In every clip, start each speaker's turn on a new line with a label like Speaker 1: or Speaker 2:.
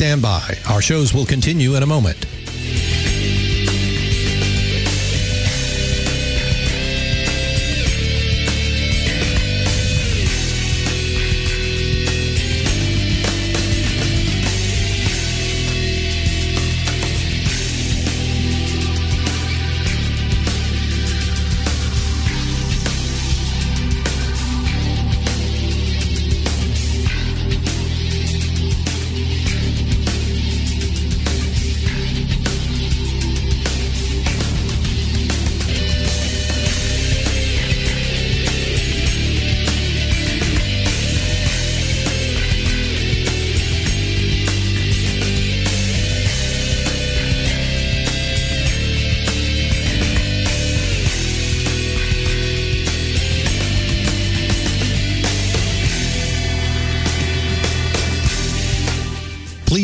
Speaker 1: Stand by. Our shows will continue in a moment.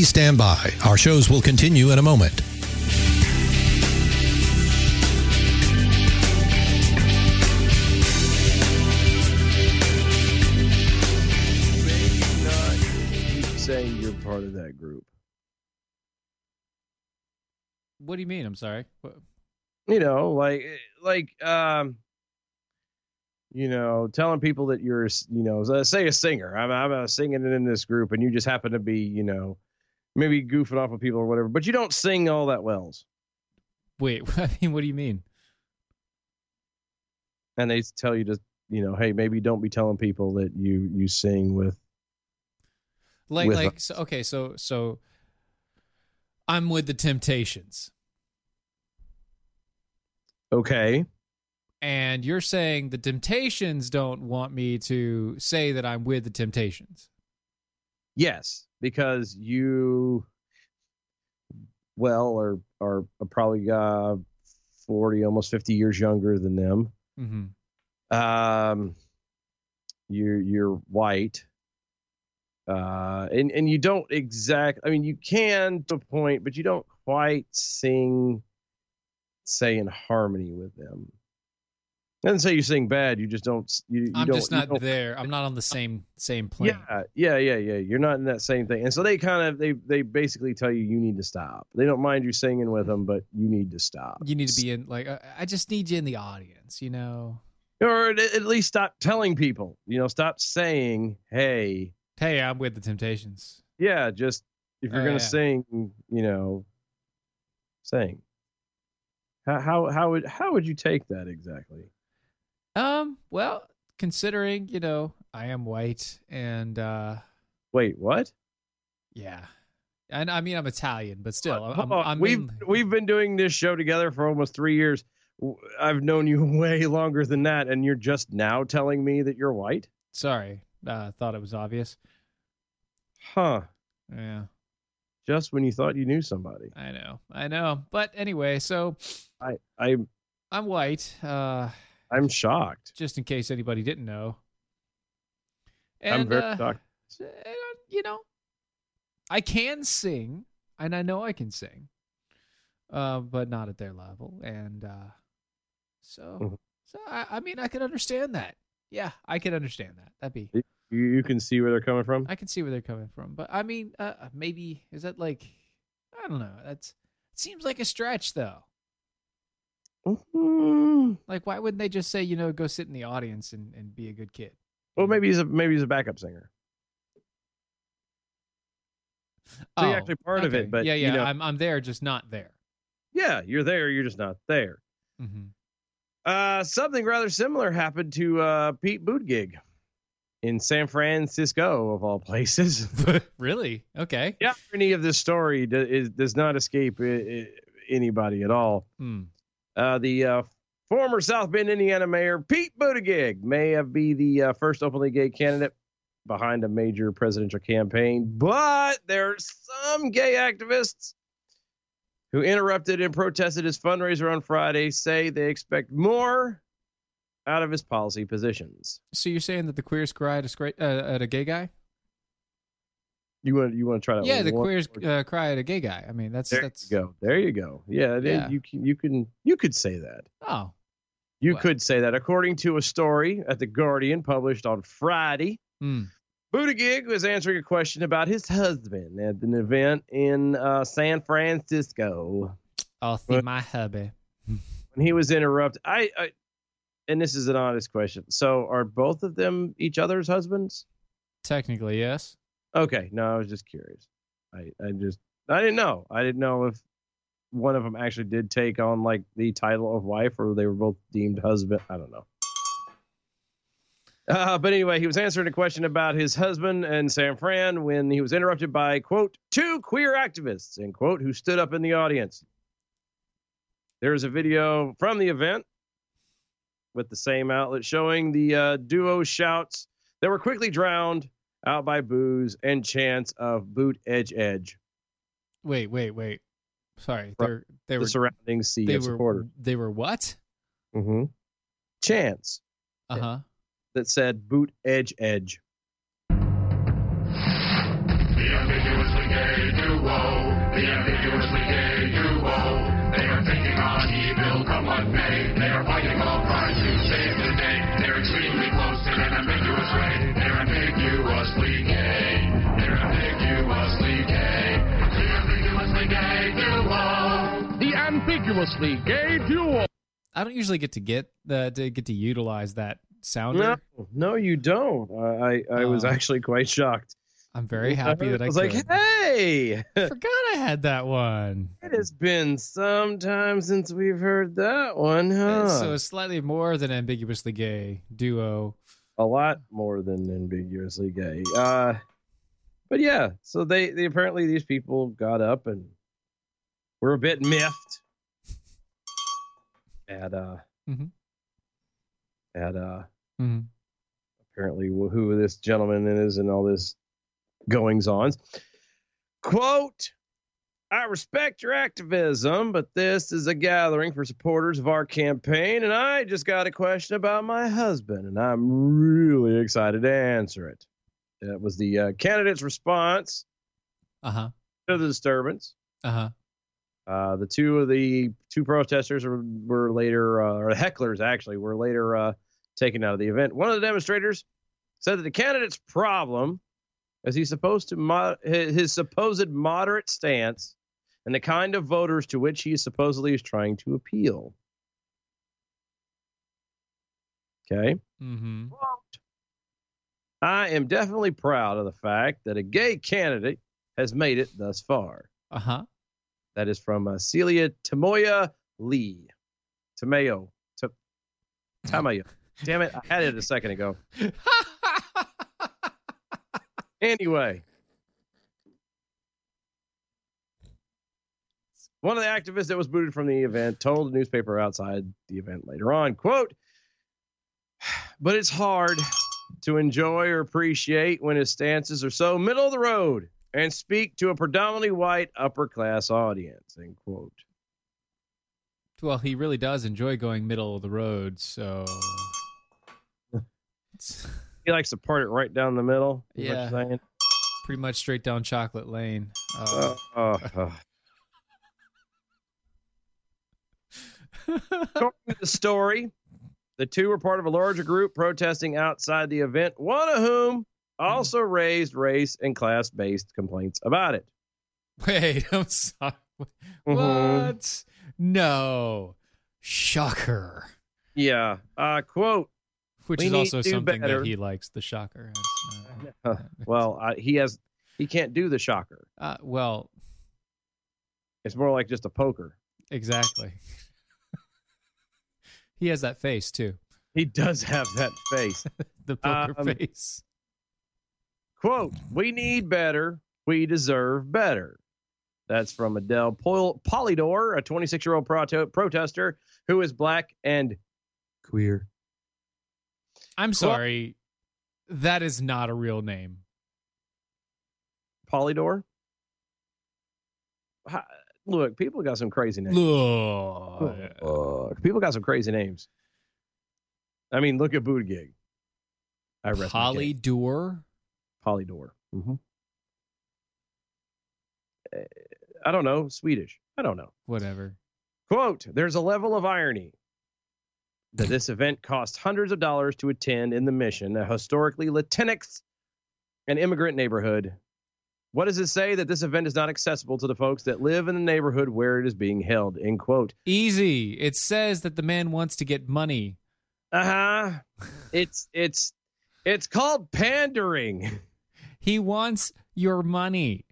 Speaker 1: Please stand by. Our shows will continue in a moment.
Speaker 2: Maybe not keep saying you're part of that group.
Speaker 3: What do you mean? I'm sorry. What-
Speaker 2: You know, like like um you know, telling people that you're, you know, say a singer. I'm, I'm uh, singing in this group, and you just happen to be, you know, maybe goofing off with people or whatever, but you don't sing all that well.
Speaker 3: Wait, I mean, what do you mean?
Speaker 2: And they tell you to, you know, hey, maybe don't be telling people that you you sing with.
Speaker 3: Like,
Speaker 2: With
Speaker 3: like, so, okay, so, so I'm with the Temptations,
Speaker 2: Okay,
Speaker 3: and you're saying the Temptations don't want me to say that I'm with the Temptations.
Speaker 2: yes, because you, well, are are probably uh, forty, almost fifty years younger than them.
Speaker 3: Mm-hmm.
Speaker 2: um you're you're white uh and and you don't exact i mean you can to a point but you don't quite sing say in harmony with them doesn't say you sing bad you just don't you, you
Speaker 3: I'm
Speaker 2: don't,
Speaker 3: just not there. I'm not on the same same plane.
Speaker 2: yeah yeah yeah yeah you're not in that same thing and so they kind of they they basically tell you you need to stop they don't mind you singing with them but you need to stop
Speaker 3: You need to be in like I I just need you in the audience, you know.
Speaker 2: or at, at least stop telling people you know stop saying hey
Speaker 3: Hey, I'm with the Temptations.
Speaker 2: yeah, just if you're
Speaker 3: Oh,
Speaker 2: gonna
Speaker 3: yeah.
Speaker 2: sing, you know, sing. How how how would how would you take that exactly?
Speaker 3: Um, well, considering, you know, I am white and uh
Speaker 2: Wait, what?
Speaker 3: yeah. And I mean I'm Italian, but still I'm, I'm
Speaker 2: we've we've been doing this show together for almost three years. I've known you way longer than that, and you're just now telling me that you're white?
Speaker 3: sorry. Uh thought it was obvious.
Speaker 2: Huh?
Speaker 3: Yeah.
Speaker 2: Just when you thought you knew somebody.
Speaker 3: I know. I know. But anyway, so
Speaker 2: I I
Speaker 3: I'm white, uh
Speaker 2: I'm shocked.
Speaker 3: just in case anybody didn't know. And
Speaker 2: I'm very
Speaker 3: uh,
Speaker 2: shocked.
Speaker 3: uh, you know, I can sing, and I know I can sing, uh, but not at their level. And uh, so,
Speaker 2: Mhm.
Speaker 3: so I, I mean, I can understand that. Yeah, I can understand that. That'd be.
Speaker 2: You, you can see where they're coming from.
Speaker 3: I can see where they're coming from, but I mean, uh, maybe is that like, I don't know. That's it seems like a stretch though.
Speaker 2: Mhm.
Speaker 3: Like, why wouldn't they just say, you know, go sit in the audience and, and be a good kid?
Speaker 2: Well, maybe he's a maybe he's a backup singer. So you're actually part of it,
Speaker 3: Oh,
Speaker 2: but,
Speaker 3: yeah,
Speaker 2: you
Speaker 3: yeah,
Speaker 2: know-
Speaker 3: I'm I'm there, just not there.
Speaker 2: Yeah, you're there. You're just not there.
Speaker 3: Mm-hmm.
Speaker 2: Uh, something rather similar happened to uh, Pete Buttigieg in San Francisco, of all places.
Speaker 3: really? Okay.
Speaker 2: the irony of this story do, is, does not escape i i anybody at all.
Speaker 3: Hmm.
Speaker 2: Uh, the uh, former South Bend, Indiana mayor Pete Buttigieg may have be the uh, first openly gay candidate behind a major presidential campaign, but there's some gay activists who interrupted and protested his fundraiser on Friday say they expect more out of his policy positions.
Speaker 3: So you're saying that the queers cry at a, uh, at a gay guy?
Speaker 2: You want you want to try that?
Speaker 3: yeah,
Speaker 2: one
Speaker 3: the
Speaker 2: more?
Speaker 3: queers uh, cry at a gay guy. I mean, that's
Speaker 2: There
Speaker 3: that's
Speaker 2: you go. There you go. Yeah.
Speaker 3: Yeah.
Speaker 2: you can you can you could say that.
Speaker 3: oh
Speaker 2: You
Speaker 3: Well-
Speaker 2: could say that. According to a story at the Guardian published on Friday,
Speaker 3: hmm.
Speaker 2: Buttigieg was answering a question about his husband at an event in uh, San Francisco
Speaker 3: I'll see
Speaker 2: What?
Speaker 3: my hubby.
Speaker 2: when he was interrupted. I, I, and this is an honest question. So, are both of them each other's husbands?
Speaker 3: Technically, yes.
Speaker 2: Okay, no, I was just curious. I, I just, I didn't know. I didn't know if one of them actually did take on like the title of wife, or they were both deemed husband. I don't know. Uh, but anyway, he was answering a question about his husband and San Fran when he was interrupted by quote two queer activists end quote who stood up in the audience. There is a video from the event with the same outlet showing the uh, duo shouts that were quickly drowned out by Booze, and chants of boot edge edge.
Speaker 3: Wait, wait, wait. Sorry, they're they
Speaker 2: The
Speaker 3: were
Speaker 2: surrounding sea
Speaker 3: they
Speaker 2: of
Speaker 3: were
Speaker 2: supporters.
Speaker 3: they were what?
Speaker 2: Mm-hmm. Chants
Speaker 3: Uh huh.
Speaker 2: that said boot edge edge.
Speaker 4: The ambiguously gay duo, the ambiguously ambiguously gay duo.
Speaker 3: I don't usually get to get the to get to utilize that
Speaker 2: No,
Speaker 3: sounder.
Speaker 2: no, you don't. I I, I was
Speaker 3: Uh,
Speaker 2: actually quite shocked.
Speaker 3: I'm very happy that I,
Speaker 2: I was
Speaker 3: could.
Speaker 2: like, hey,
Speaker 3: I forgot I had that one.
Speaker 2: it has been some time since we've heard that one, huh?
Speaker 3: So it's slightly more than ambiguously gay duo.
Speaker 2: a lot more than ambiguously gay. Uh, but yeah, so they, they apparently these people got up and were a bit miffed at uh
Speaker 3: Mhm.
Speaker 2: at uh
Speaker 3: Mhm.
Speaker 2: apparently who this gentleman is and all this goings on. Quote. I respect your activism, but this is a gathering for supporters of our campaign, and I just got a question about my husband, and I'm really excited to answer it. That was the uh, candidate's response
Speaker 3: Uh huh.
Speaker 2: to the disturbance.
Speaker 3: Uh huh.
Speaker 2: Uh, the two of the two protesters were, were later, uh, or hecklers actually, were later uh, taken out of the event. One of the demonstrators said that the candidate's problem is he's supposed to his supposed moderate stance and the kind of voters to which he supposedly is trying to appeal. Okay.
Speaker 3: Mm-hmm.
Speaker 2: I am definitely proud of the fact that a gay candidate has made it thus far.
Speaker 3: Uh huh.
Speaker 2: That is from uh, Celia Tamoya Lee. Tamayo. Ta- Tamayo. Damn it. I had it a second ago. Anyway. One of the activists that was booted from the event told the newspaper outside the event later on, quote, but it's hard to enjoy or appreciate when his stances are so middle of the road and speak to a predominantly white upper class audience, end quote.
Speaker 3: well, he really does enjoy going middle of the road, so.
Speaker 2: He likes to part it right down the middle. is what you're
Speaker 3: Yeah. pretty much straight down chocolate lane. Uh,
Speaker 2: Uh, uh, uh. According to the story, the two were part of a larger group protesting outside the event, one of whom also raised race and class based complaints about it.
Speaker 3: wait, I'm sorry.
Speaker 2: Mhm.
Speaker 3: What? No. Shocker.
Speaker 2: Yeah. Uh, quote.
Speaker 3: Which is also something
Speaker 2: better.
Speaker 3: that he likes, the shocker.
Speaker 2: Uh, well, uh, he has. He can't do the shocker.
Speaker 3: Uh, well,
Speaker 2: It's more like just a poker.
Speaker 3: exactly. he has that face too.
Speaker 2: He does have that face.
Speaker 3: The poker
Speaker 2: Um,
Speaker 3: face.
Speaker 2: Quote, we need better. We deserve better. That's from Adele Pol- Polydor, a 26 year old proto- protester who is black and queer.
Speaker 3: I'm sorry. That is not a real name.
Speaker 2: Polydor? Look, people got some crazy names. Look, people got some crazy names. I mean, look at Buttigieg. I rest my
Speaker 3: Polly
Speaker 2: case.
Speaker 3: Door.
Speaker 2: Polydor. hmm I don't know. Swedish. I don't know.
Speaker 3: Whatever.
Speaker 2: Quote, there's a level of irony that this event costs hundreds of dollars to attend in the mission, a historically Latinx and immigrant neighborhood. What does it say that this event is not accessible to the folks that live in the neighborhood where it is being held? End quote.
Speaker 3: Easy. It says that the man wants to get money.
Speaker 2: Uh huh. it's it's it's called pandering.
Speaker 3: He wants your money.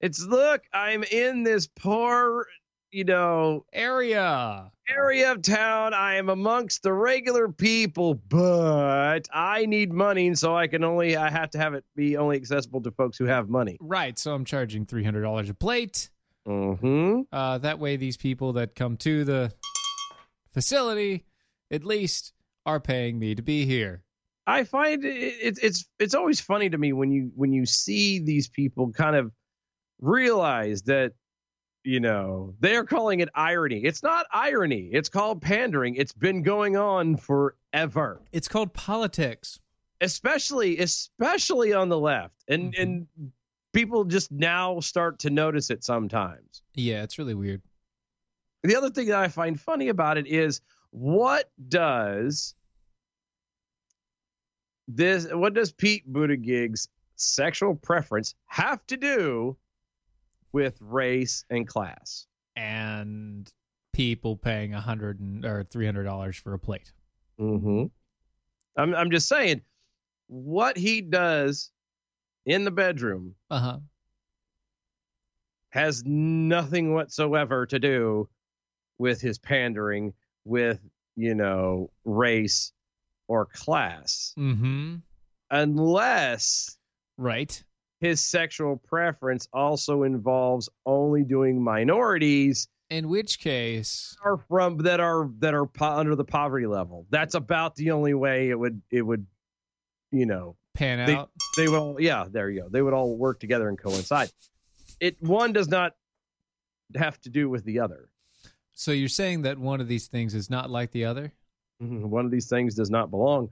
Speaker 2: It's look, I'm in this poor, you know,
Speaker 3: Area.
Speaker 2: area of town. I am amongst the regular people, but I need money, and so I can only I have to have it be only accessible to folks who have money.
Speaker 3: Right. So I'm charging $300 a plate.
Speaker 2: Mm-hmm.
Speaker 3: Uh, that way, these people that come to the facility at least are paying me to be here.
Speaker 2: I find it, it's it's it's always funny to me when you when you see these people kind of realize that you know they're calling it irony. It's not irony. It's called pandering. It's been going on forever.
Speaker 3: It's called politics.
Speaker 2: especially especially on the left and
Speaker 3: Mhm.
Speaker 2: and people just now start to notice it sometimes
Speaker 3: Yeah, it's really weird.
Speaker 2: the other thing that i find funny about it is what does this what does pete buttigieg's sexual preference have to do with race and class
Speaker 3: And people paying a hundred and or three hundred dollars for a plate.
Speaker 2: mm-hmm. I'm, I'm just saying what he does in the bedroom
Speaker 3: Uh huh.
Speaker 2: has nothing whatsoever to do with his pandering with you know race or class
Speaker 3: Mm-hmm.
Speaker 2: unless
Speaker 3: Right.
Speaker 2: his sexual preference also involves only doing minorities
Speaker 3: In which case,
Speaker 2: are from that are that are po- under the poverty level that's about the only way it would it would you know
Speaker 3: pan
Speaker 2: They-
Speaker 3: out.
Speaker 2: they would all yeah there you go they would all work together and coincide it one does not have to do with the other
Speaker 3: So you're saying that one of these things is not like the other?
Speaker 2: Mhm. One of these things does not belong.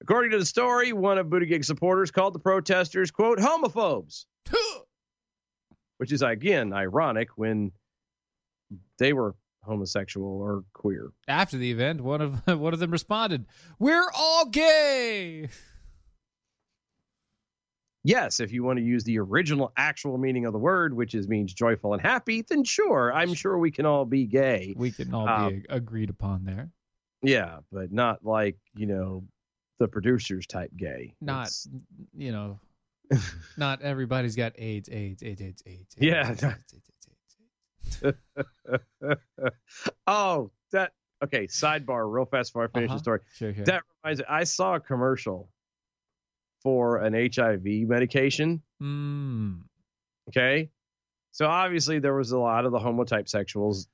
Speaker 2: According to the story, one of Buttigieg supporters called the protesters, quote, homophobes, which is, again, ironic when they were homosexual or queer.
Speaker 3: After the event, one of one of them responded, "We're all gay."
Speaker 2: Yes, if you want to use the original actual meaning of the word, which is means joyful and happy, then sure, I'm sure we can all be gay.
Speaker 3: We can all
Speaker 2: Um,
Speaker 3: be agreed upon there.
Speaker 2: Yeah, but not like, you know, the producers type gay.
Speaker 3: Not,
Speaker 2: It's-
Speaker 3: you know, not everybody's got AIDS, AIDS, AIDS, AIDS, AIDS.
Speaker 2: Yeah.
Speaker 3: AIDS, AIDS, AIDS, AIDS, AIDS.
Speaker 2: oh, that okay. Sidebar, real fast before I finish
Speaker 3: Uh-huh.
Speaker 2: the story.
Speaker 3: Sure, sure.
Speaker 2: That reminds me, I saw a commercial for an HIV medication.
Speaker 3: Mm,
Speaker 2: Okay. So obviously there was a lot of the homotype sexuals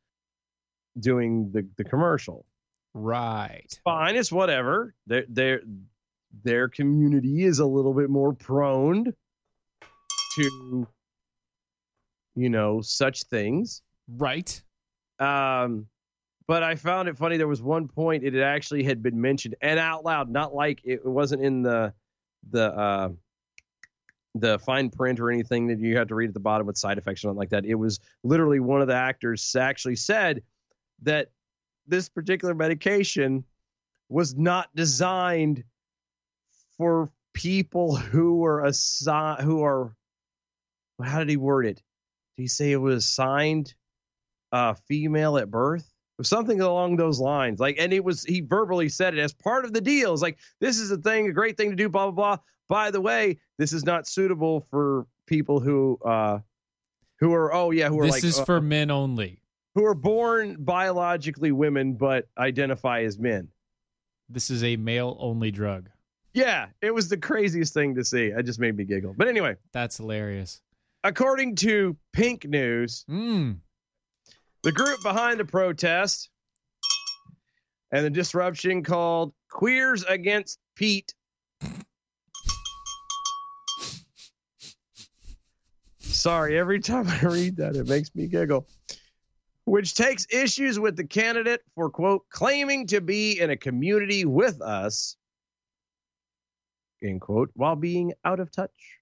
Speaker 2: doing the, the commercial.
Speaker 3: Right.
Speaker 2: Fine, it's whatever. Their their their community is a little bit more prone to you know such things.
Speaker 3: Right.
Speaker 2: Um, but I found it funny. There was one point it actually had been mentioned and out loud, not like it, it wasn't in the the uh, the fine print or anything that you had to read at the bottom with side effects or something like that. It was literally one of the actors actually said that this particular medication was not designed for people who were assigned who are how did he word it? Did he say it was assigned uh, female at birth or something along those lines. Like, and it was he verbally said it as part of the deal. It's like this is a thing, a great thing to do. Blah blah blah. By the way, this is not suitable for people who uh, who are oh yeah who are
Speaker 3: This
Speaker 2: like
Speaker 3: is
Speaker 2: uh,
Speaker 3: for men only.
Speaker 2: Who are born biologically women but identify as men.
Speaker 3: This is a male only drug.
Speaker 2: Yeah, it was the craziest thing to see. It just made me giggle. But anyway,
Speaker 3: That's hilarious.
Speaker 2: according to Pink News,
Speaker 3: Mm.
Speaker 2: the group behind the protest and the disruption called Queers Against Pete. Sorry, every time I read that, it makes me giggle. Which takes issues with the candidate for, quote, claiming to be in a community with us, end quote, while being out of touch.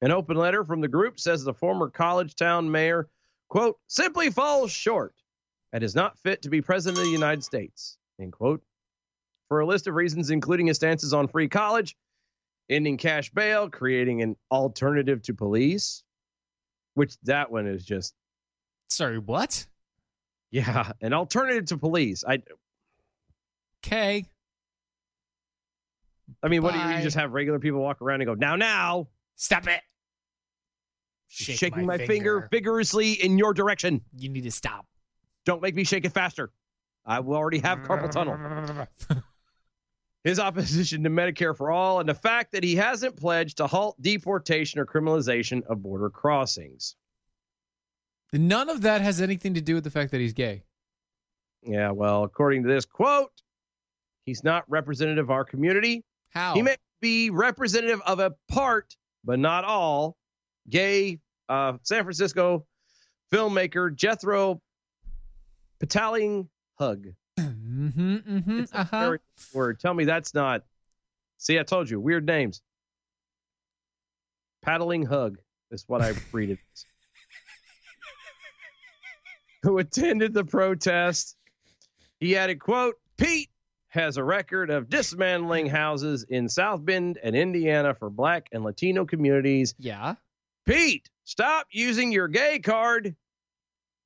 Speaker 2: An open letter from the group says the former college town mayor quote, simply falls short and is not fit to be president of the United States, end quote. For a list of reasons, including his stances on free college, ending cash bail, creating an alternative to police, which that one is just
Speaker 3: Sorry, what?
Speaker 2: yeah, an alternative to police. I
Speaker 3: Okay.
Speaker 2: I mean, what do you, you just have regular people walk around and go now now,
Speaker 3: Stop it.
Speaker 2: shaking my, finger. vigorously in your direction.
Speaker 3: You need to stop.
Speaker 2: Don't make me shake it faster. I will already have carpal tunnel. His opposition to Medicare for all and the fact that he hasn't pledged to halt deportation or criminalization of border crossings.
Speaker 3: None of that has anything to do with the fact that he's gay.
Speaker 2: Yeah, well, according to this quote, he's not representative of our community.
Speaker 3: How?
Speaker 2: He may be representative of a part, but not all, gay uh, San Francisco filmmaker Jethro Pataling Hug.
Speaker 3: mm-hmm, mm-hmm,
Speaker 2: It's a
Speaker 3: uh-huh.
Speaker 2: very word. Tell me that's not. See, I told you, weird names. Paddling Hug is what I read it. Who attended the protest? He added, "quote Pete has a record of dismantling houses in South Bend and Indiana for Black and Latino communities.
Speaker 3: Yeah.
Speaker 2: Pete, stop using your gay card."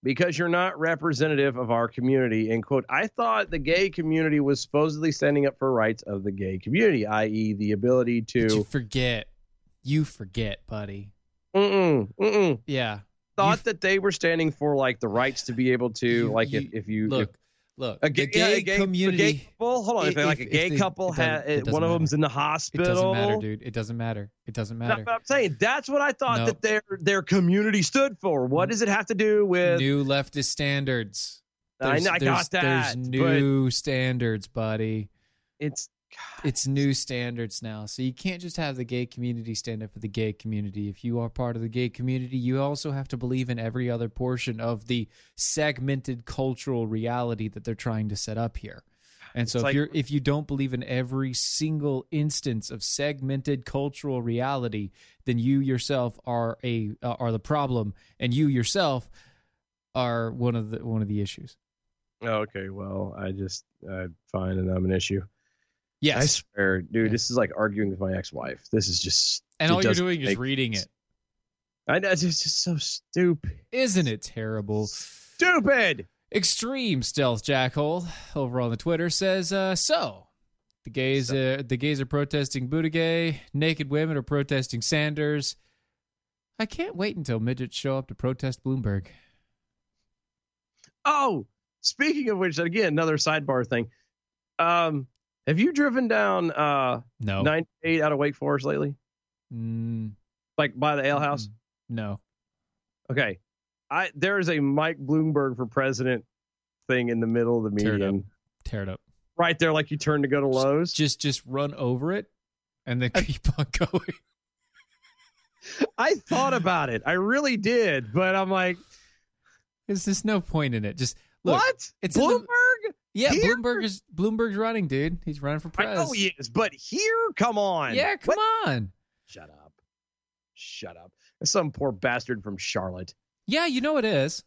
Speaker 2: Because you're not representative of our community. End quote. I thought the gay community was supposedly standing up for rights of the gay community, i.e., the ability
Speaker 3: But you
Speaker 2: to.
Speaker 3: forget. You forget, buddy.
Speaker 2: Mm-mm, mm-mm.
Speaker 3: Yeah.
Speaker 2: Thought that they were standing for like the rights to be able to,
Speaker 3: You-
Speaker 2: like,
Speaker 3: you-
Speaker 2: if, if you
Speaker 3: Look,
Speaker 2: if
Speaker 3: look.
Speaker 2: a
Speaker 3: the
Speaker 2: gay, yeah, a gay
Speaker 3: community.
Speaker 2: a gay couple. Hold on, if,
Speaker 3: If-
Speaker 2: like a gay
Speaker 3: if
Speaker 2: couple
Speaker 3: it
Speaker 2: had
Speaker 3: it doesn't
Speaker 2: one of them's in the hospital.
Speaker 3: it doesn't matter, dude. It doesn't matter. It doesn't matter.
Speaker 2: I'm saying. That's what I thought
Speaker 3: No.
Speaker 2: that their their community stood for. What does it have to do with?
Speaker 3: New leftist standards.
Speaker 2: I,
Speaker 3: There's-
Speaker 2: know- I got that,
Speaker 3: There's new standards, buddy.
Speaker 2: it's
Speaker 3: It's new standards now. So you can't just have the gay community stand up for the gay community. If you are part of the gay community, you also have to believe in every other portion of the segmented cultural reality that they're trying to set up here. And so
Speaker 2: It's
Speaker 3: if
Speaker 2: like-
Speaker 3: you're if you don't believe in every single instance of segmented cultural reality, then you yourself are a uh, are the problem and you yourself are one of the one of the issues.
Speaker 2: okay. Well, I just I find and I'm an issue. I
Speaker 3: Yes.
Speaker 2: swear, dude,
Speaker 3: Yes.
Speaker 2: this is like arguing with my ex-wife. This is just
Speaker 3: and all you're doing is reading
Speaker 2: sense.
Speaker 3: it.
Speaker 2: I know it's just so stupid.
Speaker 3: Isn't it terrible?
Speaker 2: Stupid.
Speaker 3: Extreme Stealth Jackhole over on the Twitter says, uh, so the gays uh, the gays are protesting Buttigieg, naked women are protesting Sanders. I can't wait until midgets show up to protest Bloomberg.
Speaker 2: Oh, speaking of which, again, another sidebar thing. Um, have you driven down uh
Speaker 3: No.
Speaker 2: 98 out of Wake Forest lately?
Speaker 3: Mm,
Speaker 2: Like by the ale house?
Speaker 3: No.
Speaker 2: Okay. I there is a Mike Bloomberg for president thing in the middle of the
Speaker 3: Tear it
Speaker 2: median.
Speaker 3: Tear it up.
Speaker 2: Right there, like you turn to go to Lowe's.
Speaker 3: Just just run over it and then keep on going.
Speaker 2: I thought about it. I really did, but I'm like,
Speaker 3: There's just no point in it. Just look.
Speaker 2: what?
Speaker 3: it's
Speaker 2: Bloomberg?
Speaker 3: Yeah,
Speaker 2: Here?
Speaker 3: Bloomberg is Bloomberg's running, dude. He's running for
Speaker 2: I
Speaker 3: pres.
Speaker 2: know he is, but here, come on.
Speaker 3: yeah, come
Speaker 2: What?
Speaker 3: on.
Speaker 2: Shut up. Shut up. Some poor bastard from Charlotte.
Speaker 3: Yeah, you know it is.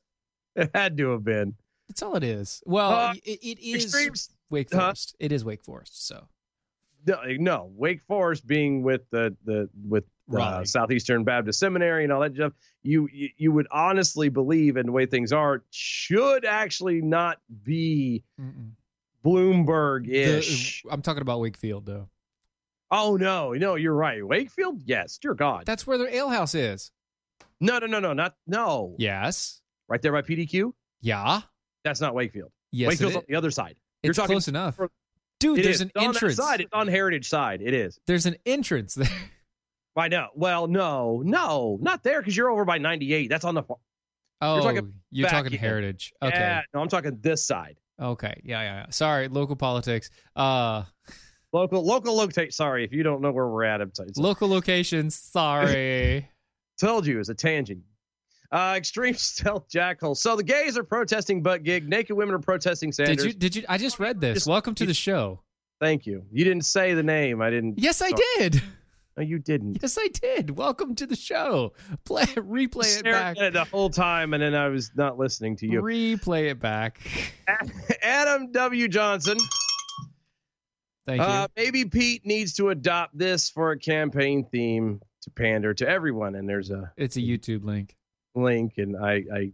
Speaker 2: It had to have been.
Speaker 3: That's all it is. Well,
Speaker 2: Uh,
Speaker 3: it, it is
Speaker 2: Extremes.
Speaker 3: Wake
Speaker 2: Huh?
Speaker 3: Forest. It is Wake Forest. So
Speaker 2: No, no, Wake Forest being with the the with uh, Southeastern Baptist Seminary and all that stuff, you, you you would honestly believe, in the way things are, should actually not be Bloomberg ish.
Speaker 3: I'm talking about Wakefield, though.
Speaker 2: Oh no, no, you're right. Wakefield, yes, dear God.
Speaker 3: That's where their alehouse is.
Speaker 2: no, no, no, no, not no.
Speaker 3: Yes.
Speaker 2: Right there by PDQ.
Speaker 3: Yeah.
Speaker 2: That's not Wakefield.
Speaker 3: Yes.
Speaker 2: Wakefield's on the other side. You're
Speaker 3: It's
Speaker 2: talking
Speaker 3: close enough. Dude,
Speaker 2: It
Speaker 3: there's
Speaker 2: is.
Speaker 3: an
Speaker 2: It's on
Speaker 3: entrance.
Speaker 2: side. It's on Heritage side. It is.
Speaker 3: There's an entrance there.
Speaker 2: I know. Well, no, no, not there because you're over by 98. That's on the far-
Speaker 3: Oh, you're
Speaker 2: talking
Speaker 3: talking,
Speaker 2: back in.
Speaker 3: Heritage. Okay.
Speaker 2: Yeah, no, I'm talking this side.
Speaker 3: Okay. Yeah, yeah, yeah. Sorry, local politics. Uh,
Speaker 2: Local, local, locate. Sorry if you don't know where we're at. I'm sorry.
Speaker 3: local locations. Sorry.
Speaker 2: Told you it was a tangent. Uh, extreme stealth jackal. So the gays are protesting butt gig. Naked women are protesting Sanders.
Speaker 3: did you? Did you? I just read this.
Speaker 2: Just-
Speaker 3: Welcome to the show.
Speaker 2: Thank you. You didn't say the name. I didn't.
Speaker 3: Yes, I
Speaker 2: Sorry.
Speaker 3: did.
Speaker 2: No, you didn't.
Speaker 3: Yes, I did. Welcome to the show. Play, replay it
Speaker 2: Staring
Speaker 3: back.
Speaker 2: at it the whole time, and then I was not listening to you.
Speaker 3: Replay it back.
Speaker 2: Adam W. Johnson
Speaker 3: Thank
Speaker 2: Uh,
Speaker 3: you.
Speaker 2: maybe Pete needs to adopt this for a campaign theme to pander to everyone. And there's a
Speaker 3: It's a YouTube link.
Speaker 2: link, and I I,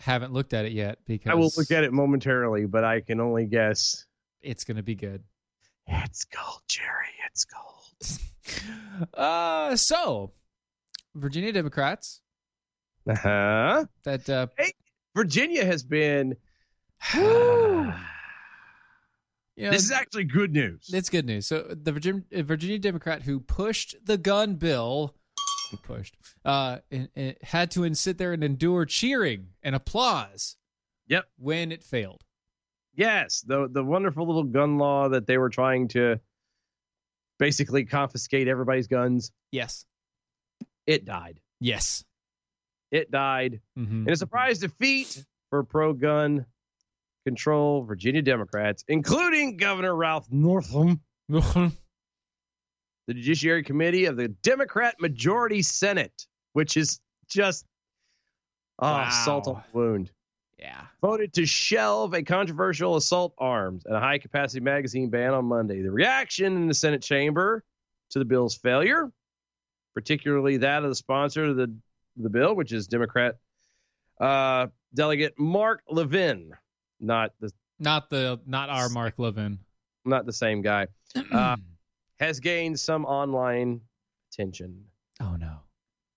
Speaker 3: Haven't looked at it yet because
Speaker 2: I will look at it momentarily, but I can only guess.
Speaker 3: It's gonna be good.
Speaker 2: It's gold, Jerry. It's gold.
Speaker 3: Uh, so Virginia Democrats
Speaker 2: Uh huh.
Speaker 3: that uh, hey,
Speaker 2: Virginia has been.
Speaker 3: you know,
Speaker 2: this is actually good news.
Speaker 3: It's good news. So the Virginia, Virginia Democrat who pushed the gun bill, who pushed, uh, and, and had to sit there and endure cheering and applause.
Speaker 2: Yep.
Speaker 3: When it failed.
Speaker 2: Yes, the the wonderful little gun law that they were trying to basically confiscate everybody's guns.
Speaker 3: Yes.
Speaker 2: It died.
Speaker 3: Yes.
Speaker 2: It died.
Speaker 3: hmm
Speaker 2: In a surprise defeat for pro gun control Virginia Democrats, including Governor Ralph Northam, the Judiciary Committee of the Democrat Majority Senate, which is just oh,
Speaker 3: Wow.
Speaker 2: salt on the wound,
Speaker 3: yeah.
Speaker 2: voted to shelve a controversial assault arms and a high capacity magazine ban on Monday. The reaction in the Senate chamber to the bill's failure, particularly that of the sponsor of the, the bill, which is Democrat uh, Delegate Mark Levin, not the
Speaker 3: Not the not our Mark Levin.
Speaker 2: not the same guy, uh, has gained some online attention.
Speaker 3: oh no.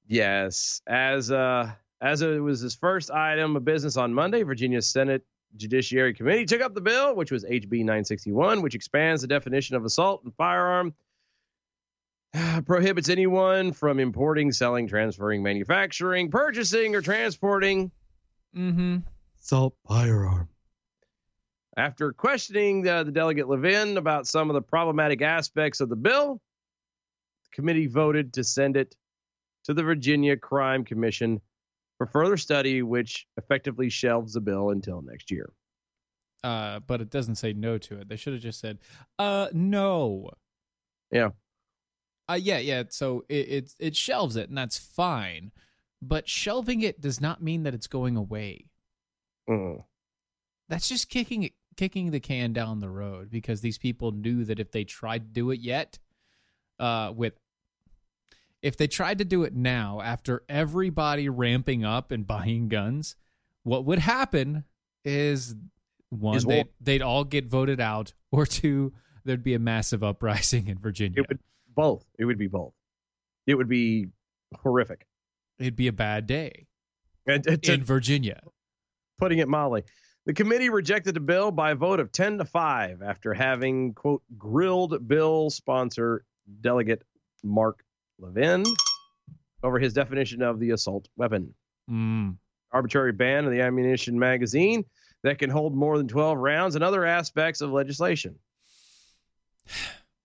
Speaker 2: Yes, as uh as it was his first item of business on Monday, Virginia Senate Judiciary Committee took up the bill, which was HB 961, which expands the definition of assault and firearm, prohibits anyone from importing, selling, transferring, manufacturing, purchasing, or transporting
Speaker 3: Mm-hmm.
Speaker 2: assault firearm. After questioning the, the delegate Levin about some of the problematic aspects of the bill, the committee voted to send it to the Virginia Crime Commission for further study, which effectively shelves the bill until next year.
Speaker 3: Uh, but it doesn't say no to it. They should have just said, uh, no.
Speaker 2: Yeah.
Speaker 3: Uh, yeah, yeah. So it, it it shelves it, and that's fine. But shelving it does not mean that it's going away.
Speaker 2: Mm.
Speaker 3: That's just kicking it, kicking the can down the road because these people knew that if they tried to do it yet, uh, with if they tried to do it now after everybody ramping up and buying guns, what would happen is one
Speaker 2: Is
Speaker 3: they
Speaker 2: war.
Speaker 3: they'd all get voted out, or two there'd be a massive uprising in Virginia.
Speaker 2: It would both. It would be both. It would be horrific.
Speaker 3: It'd be a bad day
Speaker 2: And and to-
Speaker 3: in Virginia.
Speaker 2: putting it mildly. The committee rejected the bill by a vote of 10 to 5 after having, quote, grilled bill sponsor delegate Mark Levin over his definition of the assault weapon.
Speaker 3: Mm.
Speaker 2: Arbitrary ban of the ammunition magazine that can hold more than 12 rounds and other aspects of legislation.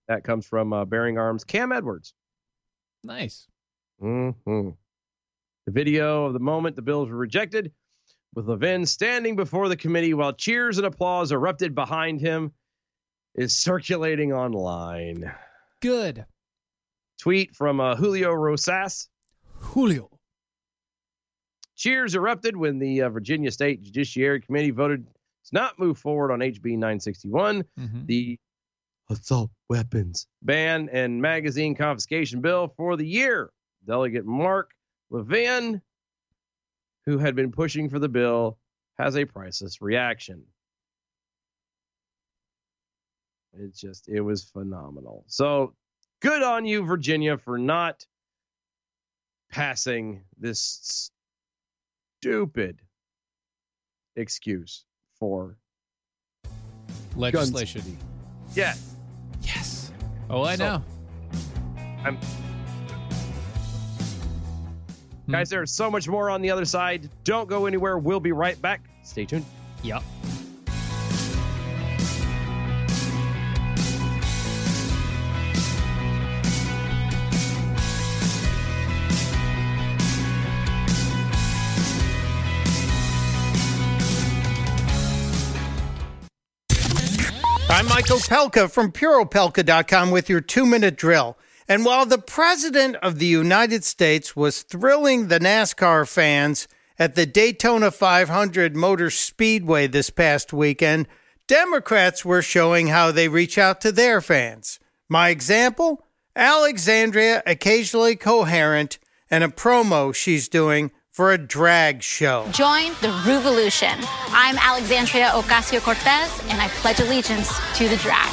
Speaker 2: That comes from uh, Bearing Arms Cam Edwards.
Speaker 3: Nice.
Speaker 2: hmm The video of the moment the bills were rejected, with Levin standing before the committee while cheers and applause erupted behind him, is circulating online.
Speaker 3: Good.
Speaker 2: Tweet from uh, Julio Rosas.
Speaker 3: Julio.
Speaker 2: Cheers erupted when the uh, Virginia State Judiciary Committee voted to not move forward on HB 961,
Speaker 3: hmm
Speaker 2: the assault weapons ban and magazine confiscation bill for the year. Delegate Mark Levin, who had been pushing for the bill, has a priceless reaction. It's just, it was phenomenal. So good on you, Virginia, for not passing this stupid excuse for
Speaker 3: Legislation.
Speaker 2: yeah
Speaker 3: Yes. Oh, I
Speaker 2: So-
Speaker 3: know.
Speaker 2: I'm-
Speaker 3: Hmm.
Speaker 2: Guys, there's so much more on the other side. Don't go anywhere. We'll be right back. Stay tuned.
Speaker 3: Yep.
Speaker 5: Mike Opelka from PuroPelka.com with your two minute drill. And while the President of the United States was thrilling the NASCAR fans at the Daytona 500 Motor Speedway this past weekend, Democrats were showing how they reach out to their fans. My example Alexandria, occasionally coherent, and a promo she's doing for a drag show.
Speaker 6: Join the revolution. I'm Alexandria Ocasio Cortez, and I pledge allegiance to the drag.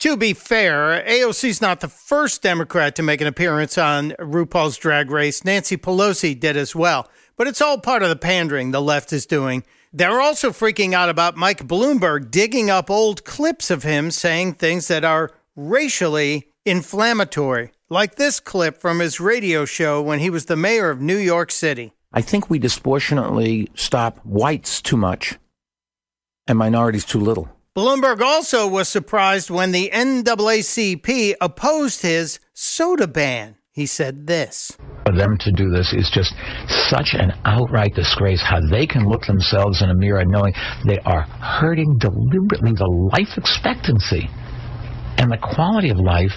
Speaker 5: To be fair, AOC's not the first Democrat to make an appearance on RuPaul's Drag Race. Nancy Pelosi did as well. But it's all part of the pandering the left is doing. They're also freaking out about Mike Bloomberg digging up old clips of him saying things that are racially inflammatory, like this clip from his radio show when he was the mayor of New York City.
Speaker 7: I think we disproportionately stop whites too much and minorities too little.
Speaker 5: Bloomberg also was surprised when the NAACP opposed his soda ban. He said this
Speaker 7: For them to do this is just such an outright disgrace how they can look themselves in a mirror knowing they are hurting deliberately the life expectancy and the quality of life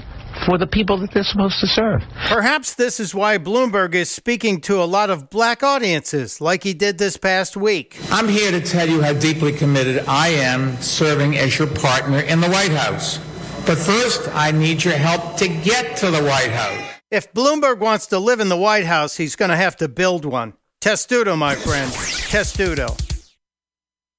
Speaker 7: for the people that they're supposed to serve.
Speaker 5: Perhaps this is why Bloomberg is speaking to a lot of black audiences, like he did this past week.
Speaker 8: I'm here to tell you how deeply committed I am serving as your partner in the White House. But first, I need your help to get to the White House.
Speaker 5: If Bloomberg wants to live in the White House, he's going to have to build one. Testudo, my friend. Testudo.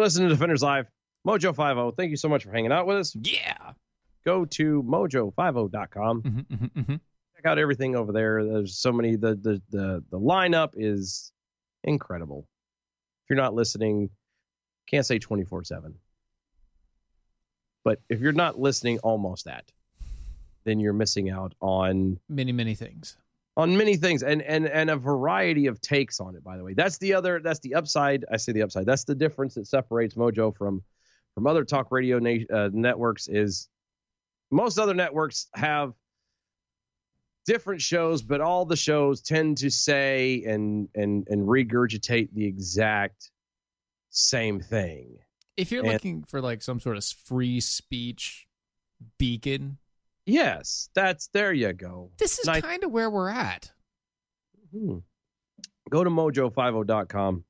Speaker 2: You're listening to Defenders Live. Mojo 50. Thank you so much for hanging out with us.
Speaker 3: Yeah.
Speaker 2: Go to mojo50.com.
Speaker 3: Mhm, mhm, mhm.
Speaker 2: Check out everything over there. There's so many the the the, the lineup is incredible. If you're not listening, can't say 24/7. But if you're not listening almost that, then you're missing out on
Speaker 3: Many, many things.
Speaker 2: On many things and and and a variety of takes on it by the way. That's the other that's the upside. I say the upside. That's the difference that separates mojo from from other talk radio na- uh, networks is most other networks have different shows but all the shows tend to say and and and regurgitate the exact same thing.
Speaker 3: If you're
Speaker 2: And-
Speaker 3: looking for like some sort of free speech beacon,
Speaker 2: yes that's there you go
Speaker 3: this is kind of where we're at.
Speaker 2: Hmm. Go to mojo50.com.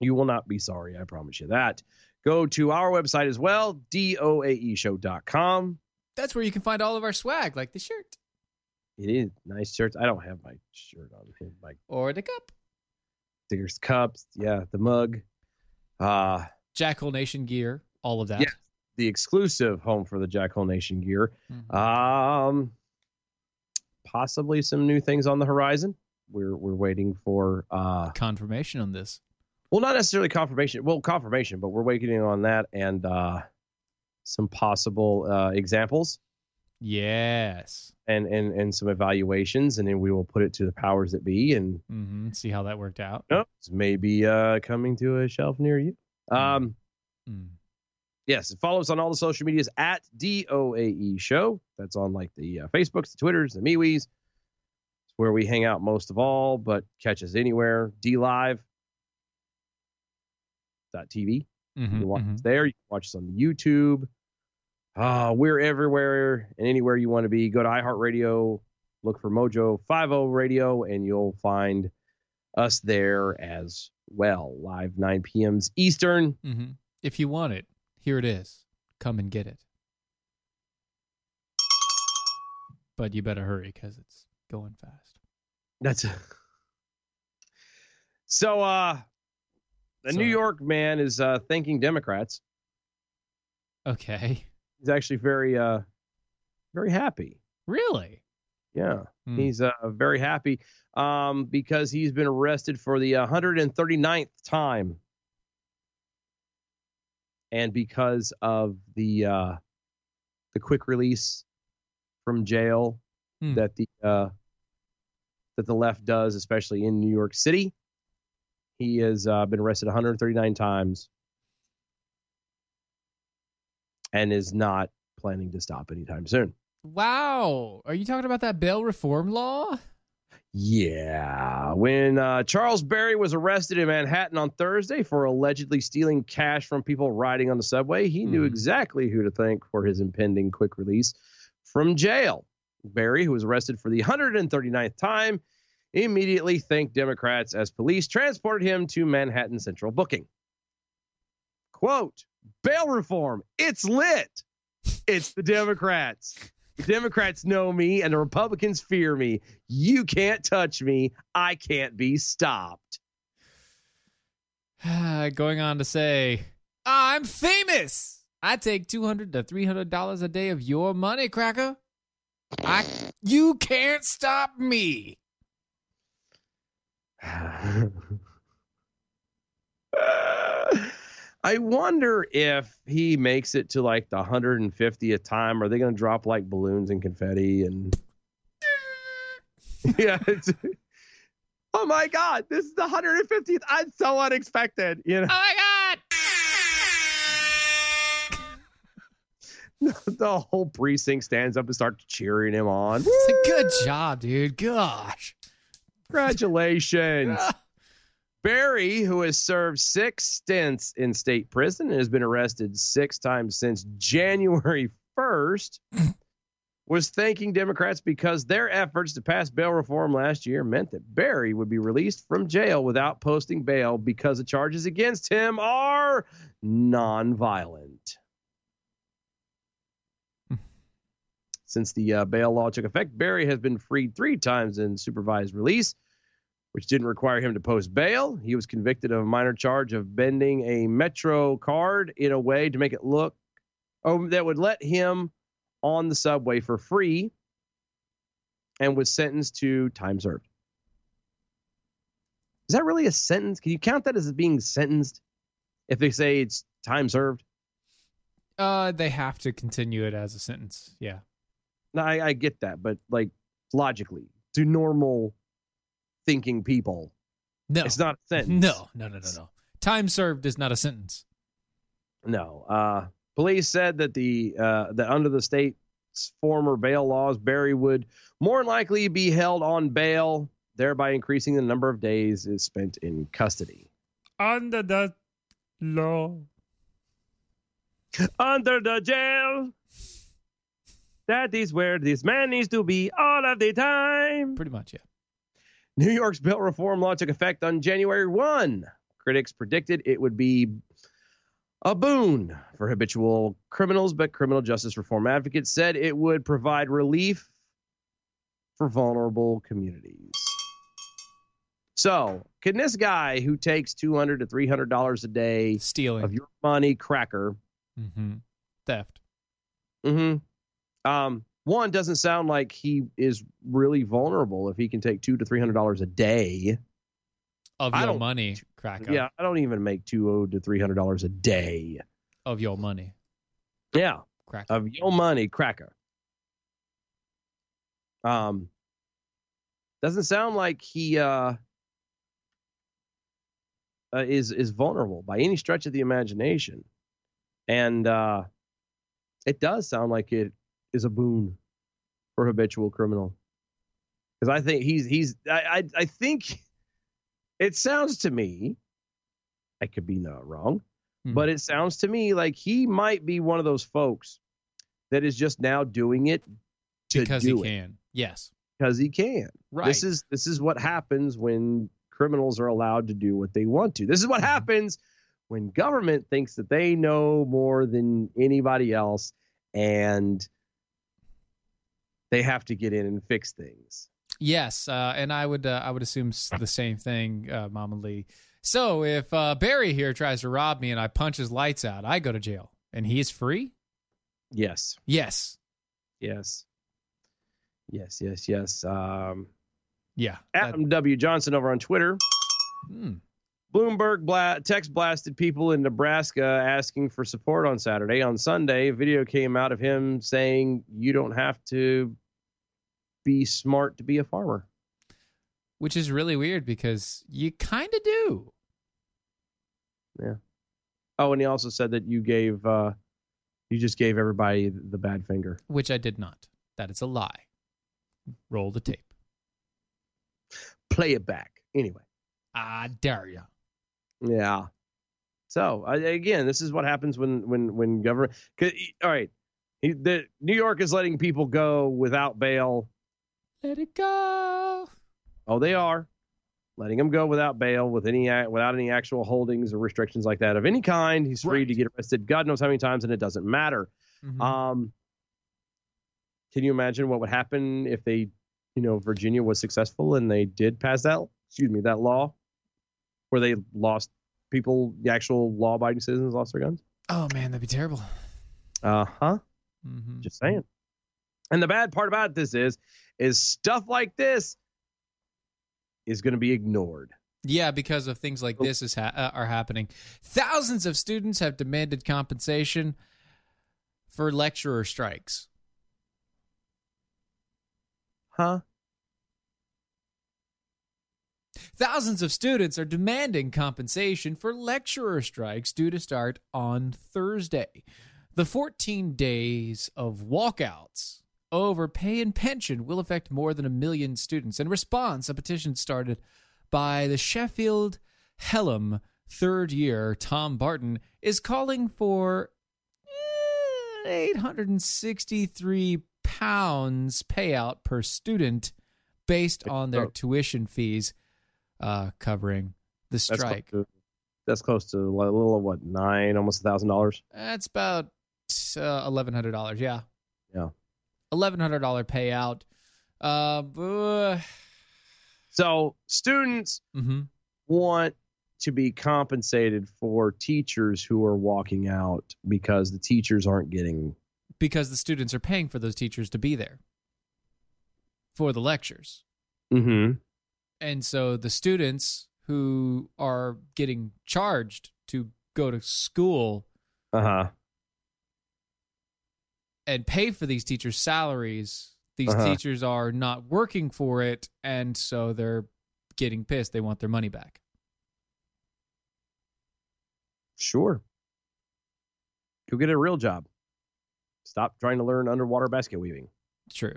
Speaker 2: You will not be sorry, I promise you that. Go to our website as well, doaeshow.com.
Speaker 3: That's where you can find all of our swag, like the shirt
Speaker 2: It is nice shirts. I don't have my shirt on. here. My
Speaker 3: or the cup.
Speaker 2: there's cups, yeah, the mug. Uh
Speaker 3: Jackhole Nation gear, all of that.
Speaker 2: yeah, the exclusive home for the Jackhole Nation gear.
Speaker 3: Mhm.
Speaker 2: Um possibly some new things on the horizon. We're we're waiting for uh
Speaker 3: Confirmation on this.
Speaker 2: Well, not necessarily confirmation. Well, confirmation, but we're waiting on that and uh, some possible uh, examples
Speaker 3: Yes.
Speaker 2: and, and and some evaluations, and then we will put it to the powers that be, and
Speaker 3: mm-hmm. See how that worked out.
Speaker 2: you know, it's maybe uh, coming to a shelf near you. Um,
Speaker 3: Mm.
Speaker 2: Yes, follow us on all the social medias at DOAE Show. That's on like the uh, Facebooks, the Twitters, the MeWe's. It's where we hang out most of all, but catch us anywhere. D Live. TV. You
Speaker 3: Mhm,
Speaker 2: can watch
Speaker 3: mhm.
Speaker 2: us there. You can watch us on YouTube. Uh, we're everywhere and anywhere you want to be. Go to iHeartRadio, look for Mojo 50 Radio, and you'll find us there as well. Live 9 p.m.s Eastern.
Speaker 3: Mhm. If you want it, here it is. Come and get it. But you better hurry because it's going fast.
Speaker 2: That's so. Uh, the
Speaker 3: So-
Speaker 2: New York man is uh, thanking Democrats.
Speaker 3: Okay.
Speaker 2: He's actually very, uh, very happy.
Speaker 3: Really?
Speaker 2: Yeah,
Speaker 3: Hmm.
Speaker 2: he's uh, very happy um, because he's been arrested for the 139th time, and because of the uh, the quick release from jail
Speaker 3: Hmm.
Speaker 2: that the uh, that the left does, especially in New York City, he has uh, been arrested 139 times and is not planning to stop anytime soon.
Speaker 3: Wow. Are you talking about that bail reform law?
Speaker 2: Yeah. When uh, Charles Barry was arrested in Manhattan on Thursday for allegedly stealing cash from people riding on the subway, he knew exactly who to thank for his impending quick release from jail. Barry, who was arrested for the 139th time, immediately thanked Democrats as police transported him to Manhattan Central Booking. Quote, bail reform, it's lit. It's the Democrats. The Democrats know me and the Republicans fear me. You can't touch me. I can't be stopped.
Speaker 3: Going on to say, I'm famous. I take 200 to $300 a day of your money, cracker. I you can't stop me.
Speaker 2: I wonder if he makes it to like the 150th time. Are they going to drop like balloons and confetti and? yeah. Oh my God! This is the 150th. I'm so unexpected. You know.
Speaker 3: Oh my
Speaker 2: God! the whole precinct stands up and starts cheering him on.
Speaker 3: It's a good job, dude. Gosh.
Speaker 2: Congratulations. Barry, who has served six stints in state prison and has been arrested six times since January 1st, was thanking Democrats because their efforts to pass bail reform last year meant that Barry would be released from jail without posting bail because the charges against him are nonviolent. Since the uh, bail law took effect, Barry has been freed three times in supervised release which didn't require him to post bail. He was convicted of a minor charge of bending a Metro card in a way to make it look oh, that would let him on the subway for free and was sentenced to time served. Is that really a sentence? Can you count that as being sentenced if they say it's time served?
Speaker 3: Uh, they have to continue it as a sentence. Yeah.
Speaker 2: No, I, I get that, but like logically, to normal thinking people,
Speaker 3: No.
Speaker 2: it's not a sentence.
Speaker 3: No, no, no, no, no. Time served is not a sentence.
Speaker 2: No. Uh, police said that the uh, that under the state's former bail laws, Barry would more likely be held on bail, thereby increasing the number of days is spent in custody.
Speaker 3: Under the law.
Speaker 2: Under the jail. That is where this man needs to be all of the time.
Speaker 3: Pretty much, yeah.
Speaker 2: New York's bill reform law took effect on January 1. Critics predicted it would be a boon for habitual criminals, but criminal justice reform advocates said it would provide relief for vulnerable communities. So, can this guy who takes 200 to $300 a day
Speaker 3: stealing
Speaker 2: of your money cracker
Speaker 3: Mm-hmm. Theft.
Speaker 2: Mm-hmm. Um, one doesn't sound like he is really vulnerable if he can take two to three hundred dollars a day
Speaker 3: Of your money, cracker.
Speaker 2: Yeah, I don't even make two to three hundred dollars a day.
Speaker 3: Of your money.
Speaker 2: Yeah,
Speaker 3: Cracker.
Speaker 2: of your money, cracker. Um, doesn't sound like he uh, uh is is vulnerable by any stretch of the imagination, and uh, it does sound like it is a boon for habitual criminal. Because I think he's he's I, I I think it sounds to me, I could be not wrong,
Speaker 3: Hmm.
Speaker 2: but it sounds to me like he might be one of those folks that is just now doing it to
Speaker 3: because he
Speaker 2: do it
Speaker 3: can. Yes.
Speaker 2: because he can.
Speaker 3: Right.
Speaker 2: This is this is what happens when criminals are allowed to do what they want to. This is what happens when government thinks that they know more than anybody else and they have to get in and fix things.
Speaker 3: Yes, uh, and I would uh, I would assume the same thing, uh, Mama Lee. So if uh, Barry here tries to rob me and I punch his lights out, I go to jail, and he is free.
Speaker 2: Yes.
Speaker 3: Yes.
Speaker 2: Yes. Yes, yes, yes. Um,
Speaker 3: Yeah.
Speaker 2: Adam W. Johnson over on Twitter.
Speaker 3: Hmm.
Speaker 2: Bloomberg bla- text blasted people in Nebraska asking for support on Saturday. On Sunday, a video came out of him saying, You don't have to be smart to be a farmer.
Speaker 3: Which is really weird because you kind of do.
Speaker 2: Yeah. Oh, and he also said that you gave, uh, you just gave everybody the bad finger.
Speaker 3: Which I did not. That is a lie. Roll the tape.
Speaker 2: Play it back. Anyway.
Speaker 3: I dare you.
Speaker 2: Yeah. So again, this is what happens when when when government. All right, he, the New York is letting people go without bail.
Speaker 3: Let it go.
Speaker 2: Oh, they are letting him go without bail, with any without any actual holdings or restrictions like that of any kind. He's free to get arrested. God knows how many times, and it doesn't matter.
Speaker 3: Mhm.
Speaker 2: Um, can you imagine what would happen if they, you know, Virginia was successful and they did pass that, excuse me, that law, where they lost people, the actual law-abiding citizens lost their guns.
Speaker 3: Oh man, that'd be terrible.
Speaker 2: Uh huh.
Speaker 3: Mm-hmm.
Speaker 2: Just saying. And the bad part about this is, is stuff like this is going to be ignored.
Speaker 3: Yeah, because of things like this is ha- uh, are happening. Thousands of students have demanded compensation for lecturer strikes.
Speaker 2: Huh?
Speaker 3: Thousands of students are demanding compensation for lecturer strikes due to start on Thursday. The 14 days of walkouts over pay and pension will affect more than a million students. In response, a petition started by the Sheffield Hallam third year, Tom Barton, is calling for eh, 863 pounds payout per student based on their tuition fees uh, covering the
Speaker 2: That's close
Speaker 3: strike.
Speaker 2: to, that's close to a little of what nine, almost a thousand dollars.
Speaker 3: That's about uh, eleven hundred dollars. Yeah,
Speaker 2: Yeah.
Speaker 3: eleven hundred dollar payout. Uh,
Speaker 2: So students
Speaker 3: mm-hmm.
Speaker 2: want to be compensated for teachers who are walking out because the teachers aren't getting.
Speaker 3: because the students are paying for those teachers to be there for the lectures,
Speaker 2: Mm-hmm.
Speaker 3: And so the students who are getting charged to go to school
Speaker 2: Uh huh.
Speaker 3: and pay for these teachers' salaries, these
Speaker 2: Uh-huh.
Speaker 3: teachers are not working for it, and so they're getting pissed. They want their money back.
Speaker 2: Sure. Go get a real job. Stop trying to learn underwater basket weaving.
Speaker 3: It's True,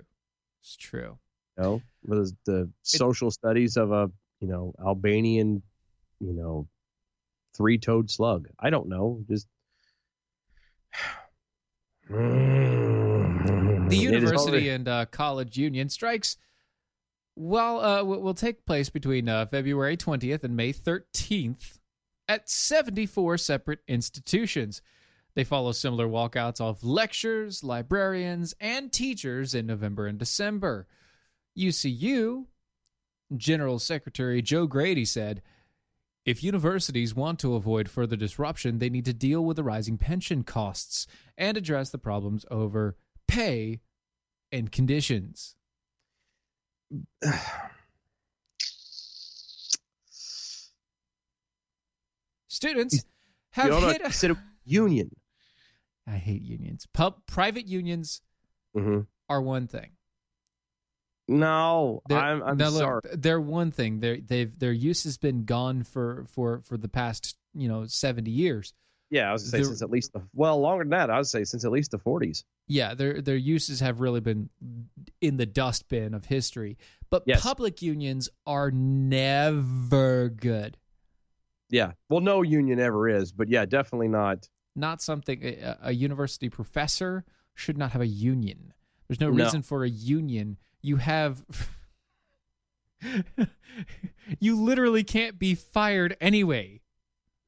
Speaker 3: it's true.
Speaker 2: You know, the, the social studies of a you know Albanian, you know, three-toed slug. I don't know. Just
Speaker 3: The university and uh, college union strikes well uh, will will take place between uh, February 20th and May 13th at 74 separate institutions. They follow similar walkouts of lecturers librarians, and teachers in November and December. UCU General Secretary Jo Grady said, if universities want to avoid further disruption, they need to deal with the rising pension costs and address the problems over pay and conditions. Students have
Speaker 2: you
Speaker 3: hit.
Speaker 2: consider union.
Speaker 3: I hate unions. Pub private unions
Speaker 2: Mm-hmm.
Speaker 3: are one thing.
Speaker 2: No,
Speaker 3: They're,
Speaker 2: I'm, I'm
Speaker 3: now look,
Speaker 2: sorry.
Speaker 3: they're one thing. They're, they've their use has been gone for for for the past you know seventy years.
Speaker 2: Yeah, I was gonna say
Speaker 3: the-
Speaker 2: since at least the well longer than that. I would say since at least the 40s.
Speaker 3: Yeah, their their uses have really been in the dustbin of history. But
Speaker 2: Yes.
Speaker 3: public unions are never good.
Speaker 2: Yeah, well, no union ever is, but yeah, definitely not.
Speaker 3: Not something a, a university professor should not have a union. There's no
Speaker 2: No.
Speaker 3: reason for a union. You have you literally can't be fired anyway.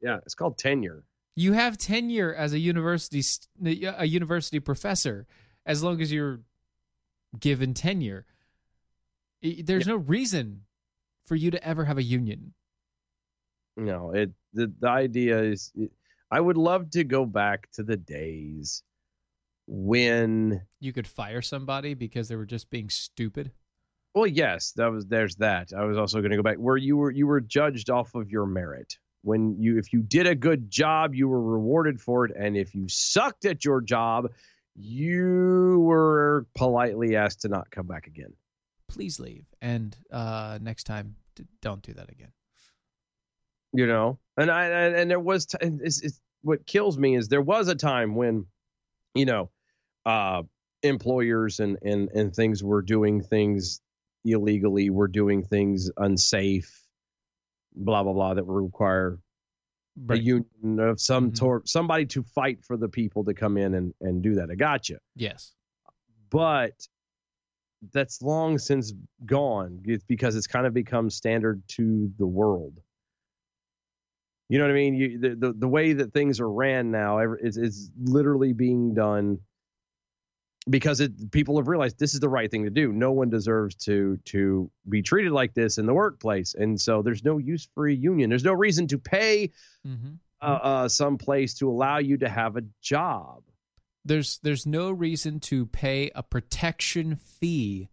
Speaker 2: Yeah, it's called tenure.
Speaker 3: You have tenure as a university a university professor as long as you're given tenure. There's no reason for you to ever have a union.
Speaker 2: No, it the, the idea is I would love to go back to the days when
Speaker 3: You could fire somebody because they were just being stupid.
Speaker 2: well yes that was there's that i was also going to go back where you were you were judged off of your merit when you if you did a good job you were rewarded for it and if you sucked at your job you were politely asked to not come back again
Speaker 3: Please leave. And uh, next time, don't do that again.
Speaker 2: you know and i and, there was t- it's, it's what kills me is there was a time when you know uh employers and and and things were doing things illegally were doing things unsafe blah blah blah that would require a union of some sort somebody to fight for the people to come in and and do that. I got you
Speaker 3: Yes.
Speaker 2: but that's long since gone it's because it's kind of become standard to the world. You know what i mean? You the, the, the way that things are ran now is, is literally being done because it people have realized this is the right thing to do. No one deserves to to be treated like this in the workplace. And so there's no use for a union. There's no reason to pay
Speaker 3: Mm-hmm.
Speaker 2: uh, uh, some place to allow you to have a job.
Speaker 3: There's there's no reason to pay a protection fee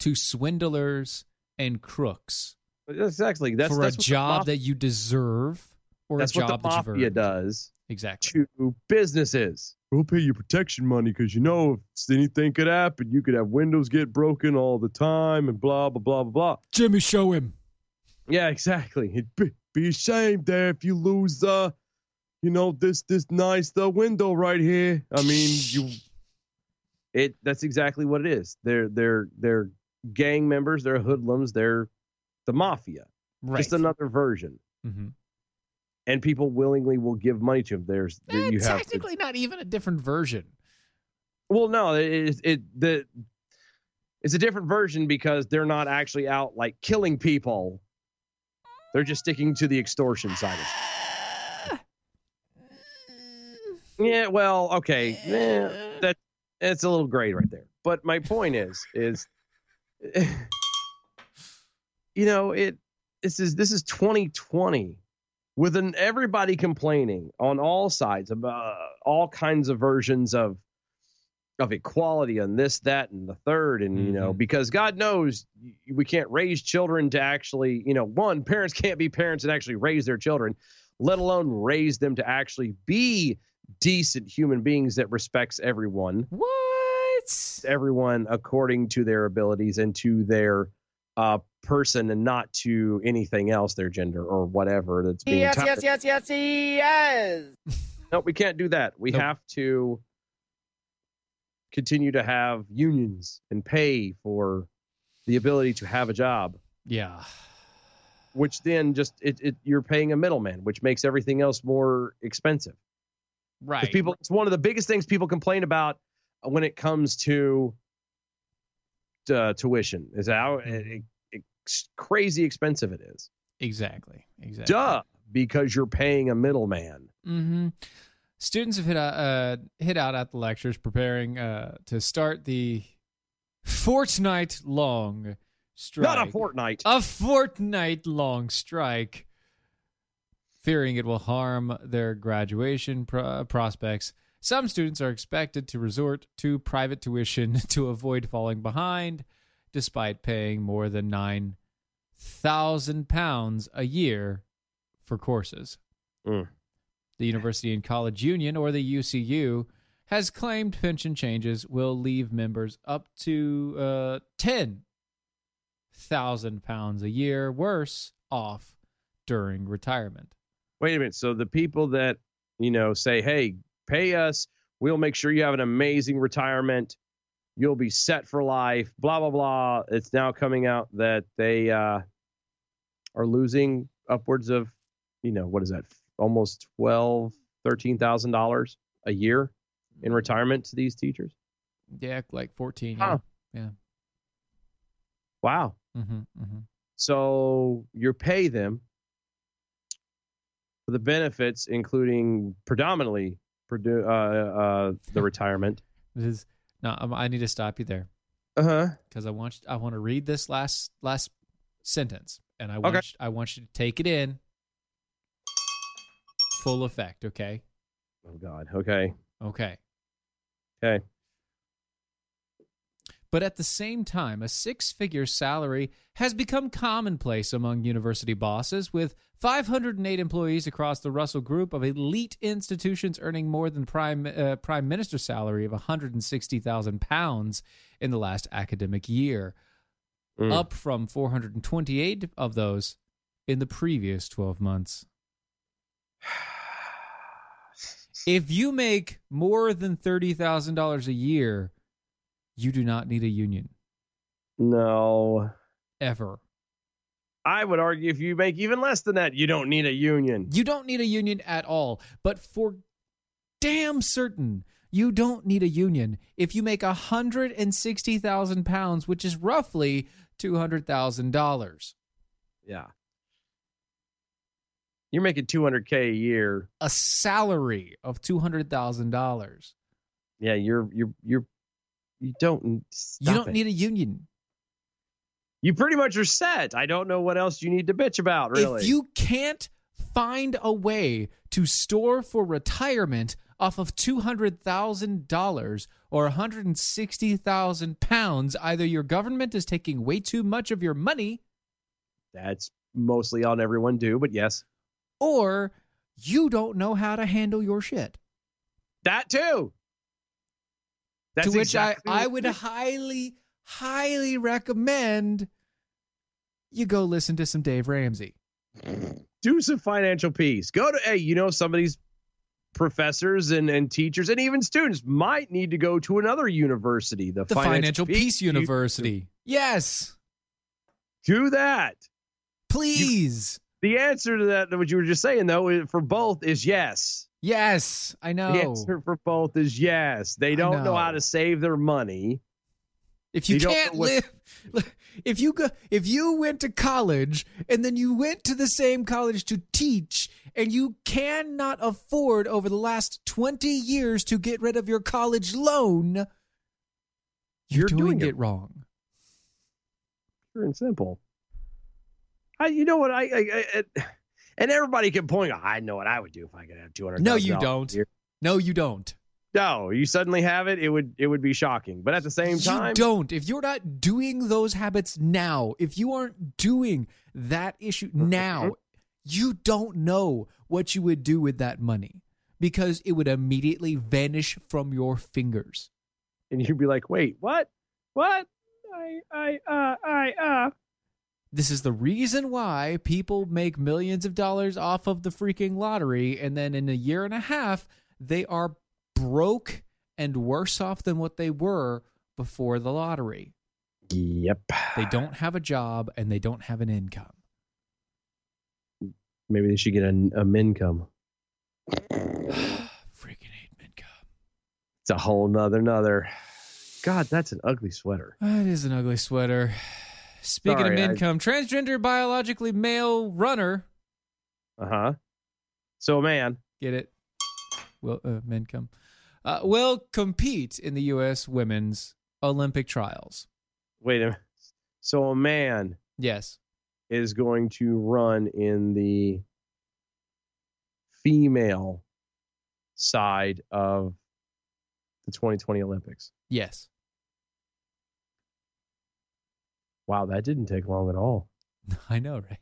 Speaker 3: to swindlers and crooks
Speaker 2: exactly. That's
Speaker 3: for
Speaker 2: that's
Speaker 3: a job
Speaker 2: maf-
Speaker 3: that you deserve or
Speaker 2: that's
Speaker 3: a job
Speaker 2: what the mafia does
Speaker 3: Exactly.
Speaker 2: to businesses. We'll pay you protection money because you know if anything could happen, you could have windows get broken all the time and blah blah blah blah blah.
Speaker 3: Jimmy, show him.
Speaker 2: Yeah, exactly. It'd be, be a shame there if you lose uh you know this this nice uh, window right here. I mean you it that's exactly what it is. They're they're they're gang members, they're hoodlums, they're the mafia. Just another version.
Speaker 3: Mm-hmm.
Speaker 2: And people willingly will give money to them. There's you have
Speaker 3: technically not even a different version.
Speaker 2: Well, no, it, it, it the it's a different version because they're not actually out like killing people. They're just sticking to the extortion side of it. Yeah, well, okay, eh, that it's a little gray right there. But my point is, is you know, it this is this is 2020 with an everybody complaining on all sides about uh, all kinds of versions of of equality and this that and the third and you know mm-hmm. because god knows we can't raise children to actually you know one parents can't be parents and actually raise their children let alone raise them to actually be decent human beings that respects everyone.
Speaker 3: What?
Speaker 2: Everyone according to their abilities and to their uh person and not to anything else their gender or whatever that's being
Speaker 9: Yes,
Speaker 2: touted.
Speaker 9: yes, yes, yes, yes.
Speaker 2: No, we can't do that. We have to continue to have unions and pay for the ability to have a job,
Speaker 3: Yeah.
Speaker 2: which then just it, it you're paying a middleman, which makes everything else more expensive.
Speaker 3: Right.
Speaker 2: People, it's one of the biggest things people complain about when it comes to uh, tuition is how it, crazy expensive it is.
Speaker 3: Exactly. Exactly.
Speaker 2: Duh, because you're paying a middleman.
Speaker 3: Mm-hmm. Students have hit out, uh, hit out at the lectures, preparing uh, to start the fortnight long strike.
Speaker 2: Not a fortnight.
Speaker 3: A fortnight long strike, fearing it will harm their graduation pro- prospects. Some students are expected to resort to private tuition to avoid falling behind, despite paying more than nine thousand pounds a year for courses.
Speaker 2: Mm.
Speaker 3: The University and College Union, or the UCU, has claimed pension changes will leave members up to uh, ten thousand pounds a year worse off during retirement.
Speaker 2: wait a minute. So the people that, you know, say, hey, pay us, we'll make sure you have an amazing retirement. You'll be set for life, blah, blah, blah. It's now coming out that they uh, are losing upwards of, you know, what is that? Almost twelve, thirteen thousand dollars a year in retirement to these teachers.
Speaker 3: Yeah, like fourteen.
Speaker 2: Huh.
Speaker 3: Yeah.
Speaker 2: Wow.
Speaker 3: Mm-hmm, mm-hmm.
Speaker 2: So you pay them for the benefits, including predominantly produ- uh, uh, the retirement.
Speaker 3: This is no. I need to stop you there
Speaker 2: Uh huh.
Speaker 3: because I want I want to read this last last sentence, and I want you, I want you to take it in full effect. Okay.
Speaker 2: Oh God. Okay.
Speaker 3: Okay.
Speaker 2: Okay.
Speaker 3: But at the same time, a six figure salary has become commonplace among university bosses, with 508 employees across the Russell Group of elite institutions earning more than prime, uh, prime minister's salary of 160,000 pounds in the last academic year,
Speaker 2: Mm.
Speaker 3: up from 428 of those in the previous 12 months. If you make more than $30,000 a year, you do not need a union
Speaker 2: No.
Speaker 3: ever.
Speaker 2: I would argue if you make even less than that, you don't need a union.
Speaker 3: You don't need a union at all. But for damn certain, you don't need a union if you make 160,000 pounds, which is roughly $200,000.
Speaker 2: Yeah. You're making 200k a year.
Speaker 3: A salary of $200,000.
Speaker 2: Yeah, you're you're you're you don't
Speaker 3: You don't
Speaker 2: it.
Speaker 3: need a union.
Speaker 2: You pretty much are set. I don't know what else you need to bitch about, really.
Speaker 3: If you can't find a way to store for retirement off of $200,000 or 160,000 pounds, either your government is taking way too much of your money
Speaker 2: That's mostly on everyone do, but yes.
Speaker 3: or you don't know how to handle your shit.
Speaker 2: That too. That's
Speaker 3: to which
Speaker 2: exactly
Speaker 3: I, I would highly, highly recommend you go listen to some Dave Ramsey.
Speaker 2: do some financial peace. Go to hey, you know some of these professors and, and teachers and even students might need to go to another university, the,
Speaker 3: The Financial, Peace, University. Yes.
Speaker 2: Do that.
Speaker 3: Please.
Speaker 2: The answer to that, what you were just saying though, for both is yes.
Speaker 3: Yes, I know.
Speaker 2: The answer for both is yes. They don't know.
Speaker 3: know.
Speaker 2: how to save their money.
Speaker 3: If you
Speaker 2: You
Speaker 3: can't
Speaker 2: what-
Speaker 3: live, if you go, if you went to college and then you went to the same college to teach, and you cannot afford over the last twenty years to get rid of your college loan, you're,
Speaker 2: You're
Speaker 3: doing,
Speaker 2: doing
Speaker 3: it, wrong.
Speaker 2: Pure and simple. I, you know what I, I, I and everybody can point. Oh, I know what I would do if I could have two hundred.
Speaker 3: No, you don't. No, you don't.
Speaker 2: No, you suddenly have it. It would it would be shocking. But at the same time,
Speaker 3: You don't. If you're not doing those habits now, if you aren't doing that issue
Speaker 2: Mm-hmm.
Speaker 3: now, you don't know what you would do with that money because it would immediately vanish from your fingers.
Speaker 2: and you'd be like, wait, what? What? I I uh I uh.
Speaker 3: This is the reason why people make millions of dollars off of the freaking lottery and then in a year and a half they are broke and worse off than what they were before the lottery.
Speaker 2: Yep.
Speaker 3: They don't have a job and they don't have an income.
Speaker 2: Maybe they should get a, a mincome.
Speaker 3: Freaking hate Minka.
Speaker 2: It's a whole nother nother. God, that's an ugly sweater.
Speaker 3: That is an ugly sweater. Speaking
Speaker 2: Sorry, I-
Speaker 3: of income, transgender biologically male runner.
Speaker 2: Uh huh. So a man.
Speaker 3: Get it? Will uh, Mincome uh, will compete in the U.S. women's Olympic trials.
Speaker 2: Wait a minute. So a man
Speaker 3: Yes.
Speaker 2: is going to run in the female side of the 2020 Olympics.
Speaker 3: Yes.
Speaker 2: Wow, that didn't take long at all.
Speaker 3: I know, right?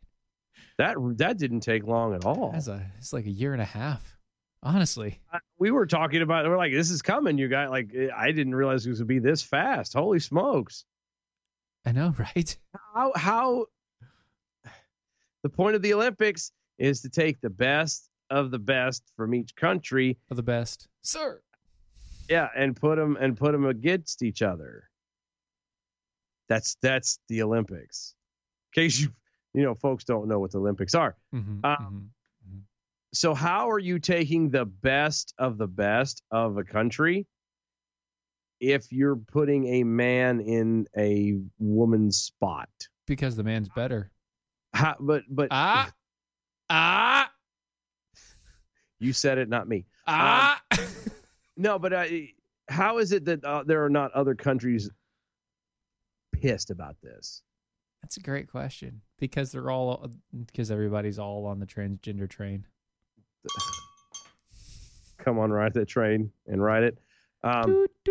Speaker 2: That that didn't take long at all.
Speaker 3: That's a it's like a year and a half. Honestly.
Speaker 2: We were talking about we're like this is coming you guys like i didn't realize it was gonna be this fast holy smokes
Speaker 3: I know, right?
Speaker 2: how how the point of the olympics is to take the best of the best from each country
Speaker 3: For the best. Sir.
Speaker 2: yeah and put them and put them against each other that's that's the olympics in case you you know folks don't know what the olympics are
Speaker 3: Mhm,
Speaker 2: Um. So how are you taking the best of the best of a country if you're putting a man in a woman's spot
Speaker 3: Because the man's better.
Speaker 2: how, but but
Speaker 3: Ah. Ah.
Speaker 2: you said it not me
Speaker 3: Ah.
Speaker 2: no but uh, how is it that uh, there are not other countries pissed about this
Speaker 3: That's a great question. Because they're all because everybody's all on the transgender train.
Speaker 2: come on ride that train and ride it. Um,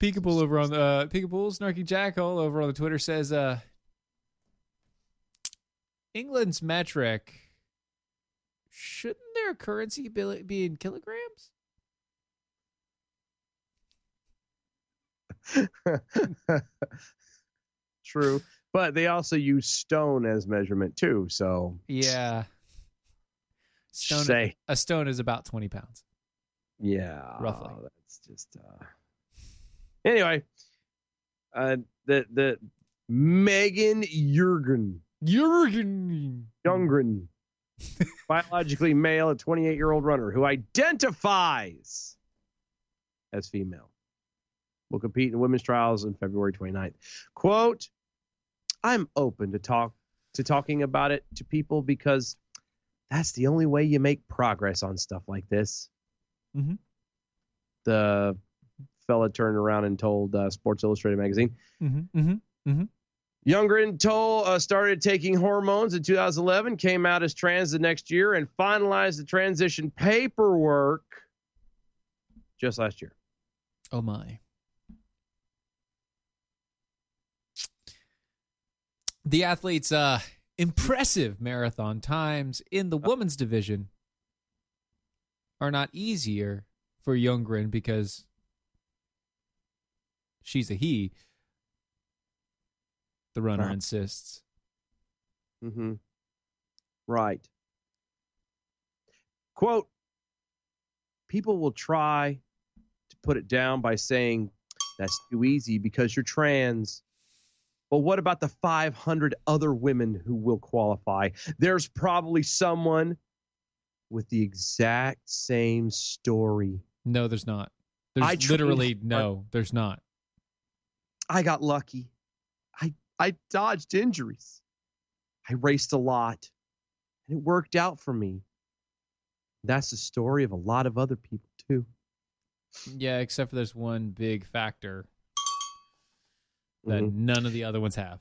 Speaker 3: Peekaboo over on the uh, Peekaboo Snarky Jackal over on the Twitter says, uh, England's metric shouldn't their currency be be in kilograms?
Speaker 2: True, but they also use stone as measurement too. So
Speaker 3: Yeah. Stone
Speaker 2: Say.
Speaker 3: a stone is about twenty pounds.
Speaker 2: yeah,
Speaker 3: Roughly.
Speaker 2: That's just. Uh... Anyway, uh, the the Megan Jurgen
Speaker 3: Jurgen
Speaker 2: Jungren, biologically male, a 28 year old runner who identifies as female, will compete in women's trials on February 29th. Quote, I'm open to talk to talking about it to people because that's the only way you make progress on stuff like this.
Speaker 3: Mhm.
Speaker 2: The fella turned around and told uh, Sports Illustrated magazine.
Speaker 3: Mm-hmm, mm-hmm, mm-hmm.
Speaker 2: Youngren told uh, started taking hormones in 2011, came out as trans the next year, and finalized the transition paperwork just last year.
Speaker 3: Oh my. The athlete's uh impressive marathon times in the women's division are not easier for Youngren because she's a he. The runner
Speaker 2: Uh-huh.
Speaker 3: insists.
Speaker 2: Mm-hmm. Right. Quote People will try to put it down by saying that's too easy because you're trans. Well, what about the 500 other women who will qualify? There's probably someone with the exact same story.
Speaker 3: No, there's not. There's
Speaker 2: I
Speaker 3: literally no, there's not.
Speaker 2: I got lucky. I I dodged injuries. I raced a lot. And it worked out for me. That's the story of a lot of other people too.
Speaker 3: Yeah, except for there's one big factor that
Speaker 2: Mhm.
Speaker 3: none of the other ones have.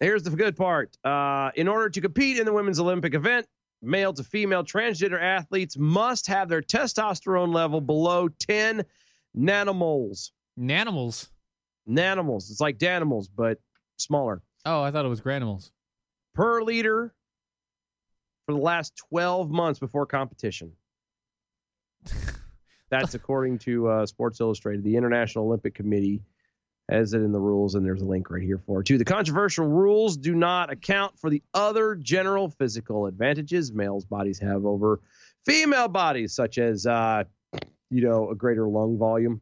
Speaker 2: Here's the good part. Uh, in order to compete in the women's Olympic event, male to female transgender athletes must have their testosterone level below 10 nanomoles.
Speaker 3: Nanimals.
Speaker 2: Nanomals. It's like danimals, but smaller.
Speaker 3: Oh, I thought it was granimals.
Speaker 2: Per liter for the last 12 months before competition. That's according to uh, Sports Illustrated. The International Olympic Committee has it in the rules, and there's a link right here for it too. The controversial rules do not account for the other general physical advantages males' bodies have over female bodies, such as uh, you know a greater lung volume.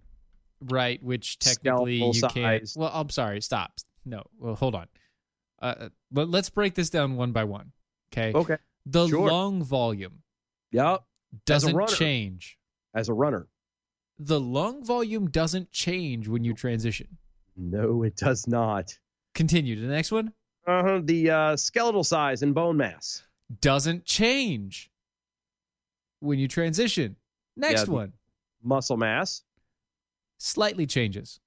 Speaker 3: Right, which technically you
Speaker 2: Skeletal
Speaker 3: can't. Well, I'm sorry. Stop. No. Well, hold on. Uh, but let's break this down one by one. Okay.
Speaker 2: Okay.
Speaker 3: The
Speaker 2: Sure.
Speaker 3: lung volume
Speaker 2: Yep.
Speaker 3: doesn't
Speaker 2: runner.
Speaker 3: change.
Speaker 2: As a runner,
Speaker 3: The lung volume doesn't change when you transition.
Speaker 2: No, it does not.
Speaker 3: Continue to the next one.
Speaker 2: Uh-huh. The uh, skeletal size and bone mass.
Speaker 3: Doesn't change when you transition. Next
Speaker 2: Yeah,
Speaker 3: one
Speaker 2: Muscle mass.
Speaker 3: slightly changes.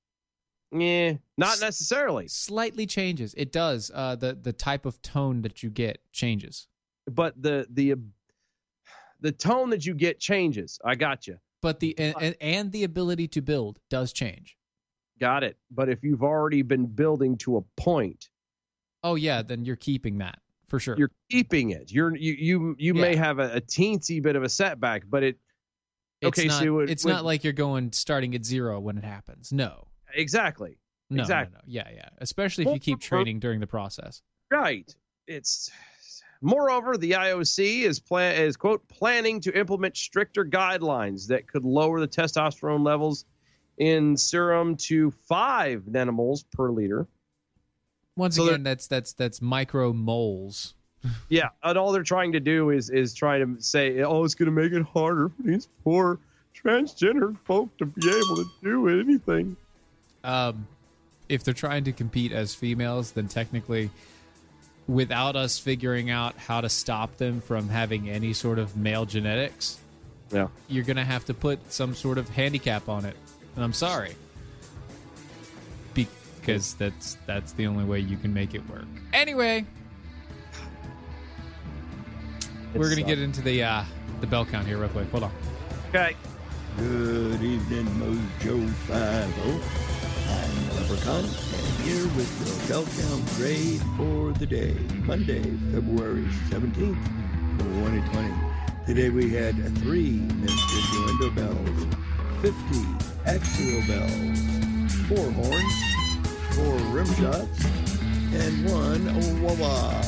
Speaker 2: Yeah, not necessarily.
Speaker 3: Slightly changes. It does. Uh, the the type of tone that you get changes.
Speaker 2: But the the the tone that you get changes. I got you.
Speaker 3: But the and, and the ability to build does change.
Speaker 2: Got it. But if you've already been building to a point,
Speaker 3: Oh yeah, then you're keeping that for sure.
Speaker 2: you're keeping it. You're you you you may have a, a teensy bit of a setback, but it
Speaker 3: it's
Speaker 2: okay,
Speaker 3: not,
Speaker 2: so it-
Speaker 3: it's
Speaker 2: when-
Speaker 3: not like you're going starting at zero when it happens. No,
Speaker 2: exactly
Speaker 3: no,
Speaker 2: Exactly.
Speaker 3: no, no. Yeah, yeah. Especially if you keep training during the process.
Speaker 2: right. It's moreover the IOC is plan is quote planning to implement stricter guidelines that could lower the testosterone levels in serum to five nanomoles per liter.
Speaker 3: Once
Speaker 2: So
Speaker 3: again, that's that's that's micromoles.
Speaker 2: Yeah, and all they're trying to do is is try to say, oh, it's going to make it harder for these poor transgender folk to be able to do anything.
Speaker 3: Um, if they're trying to compete as females, then technically, without us figuring out how to stop them from having any sort of male genetics,
Speaker 2: Yeah.
Speaker 3: you're gonna have to put some sort of handicap on it. And I'm sorry, because that's that's the only way you can make it work. Anyway, we're gonna
Speaker 2: It's,
Speaker 3: get into the uh, the bell count here real quick. Hold on.
Speaker 2: Okay.
Speaker 10: Good evening, Mojo 5 I'm Leprechaun, and here with your Belltown grade for the day, Monday, February 17th, 2020. Today we had three Mr. Duendo bells, 50 axial bells, four horns, four rim shots, and one wah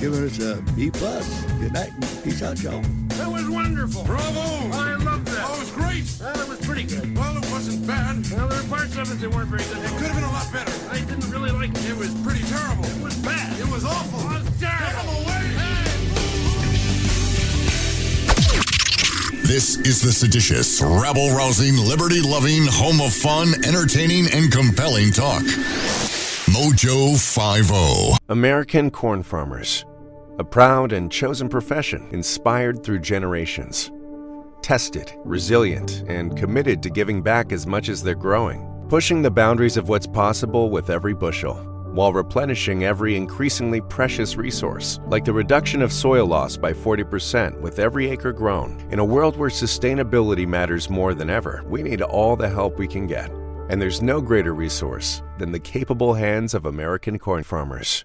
Speaker 10: Giving us a B plus. Good night and peace out, y'all.
Speaker 2: That was wonderful. Bravo! I loved that. Oh, it was great. Well, it was pretty good. Well, it wasn't bad. Well, there were parts of it that weren't very good. It could have been a lot better. I didn't really like it. It was pretty terrible. It was bad. It was awful. It was terrible.
Speaker 11: This is the seditious, rabble rousing, liberty loving, home of fun, entertaining, and compelling talk. Mojo 50.
Speaker 12: American corn farmers. A proud and chosen profession inspired through generations. Tested, resilient, and committed to giving back as much as they're growing, pushing the boundaries of what's possible with every bushel, while replenishing every increasingly precious resource, like the reduction of soil loss by 40% with every acre grown. In a world where sustainability matters more than ever, we need all the help we can get. And there's no greater resource than the capable hands of American corn farmers.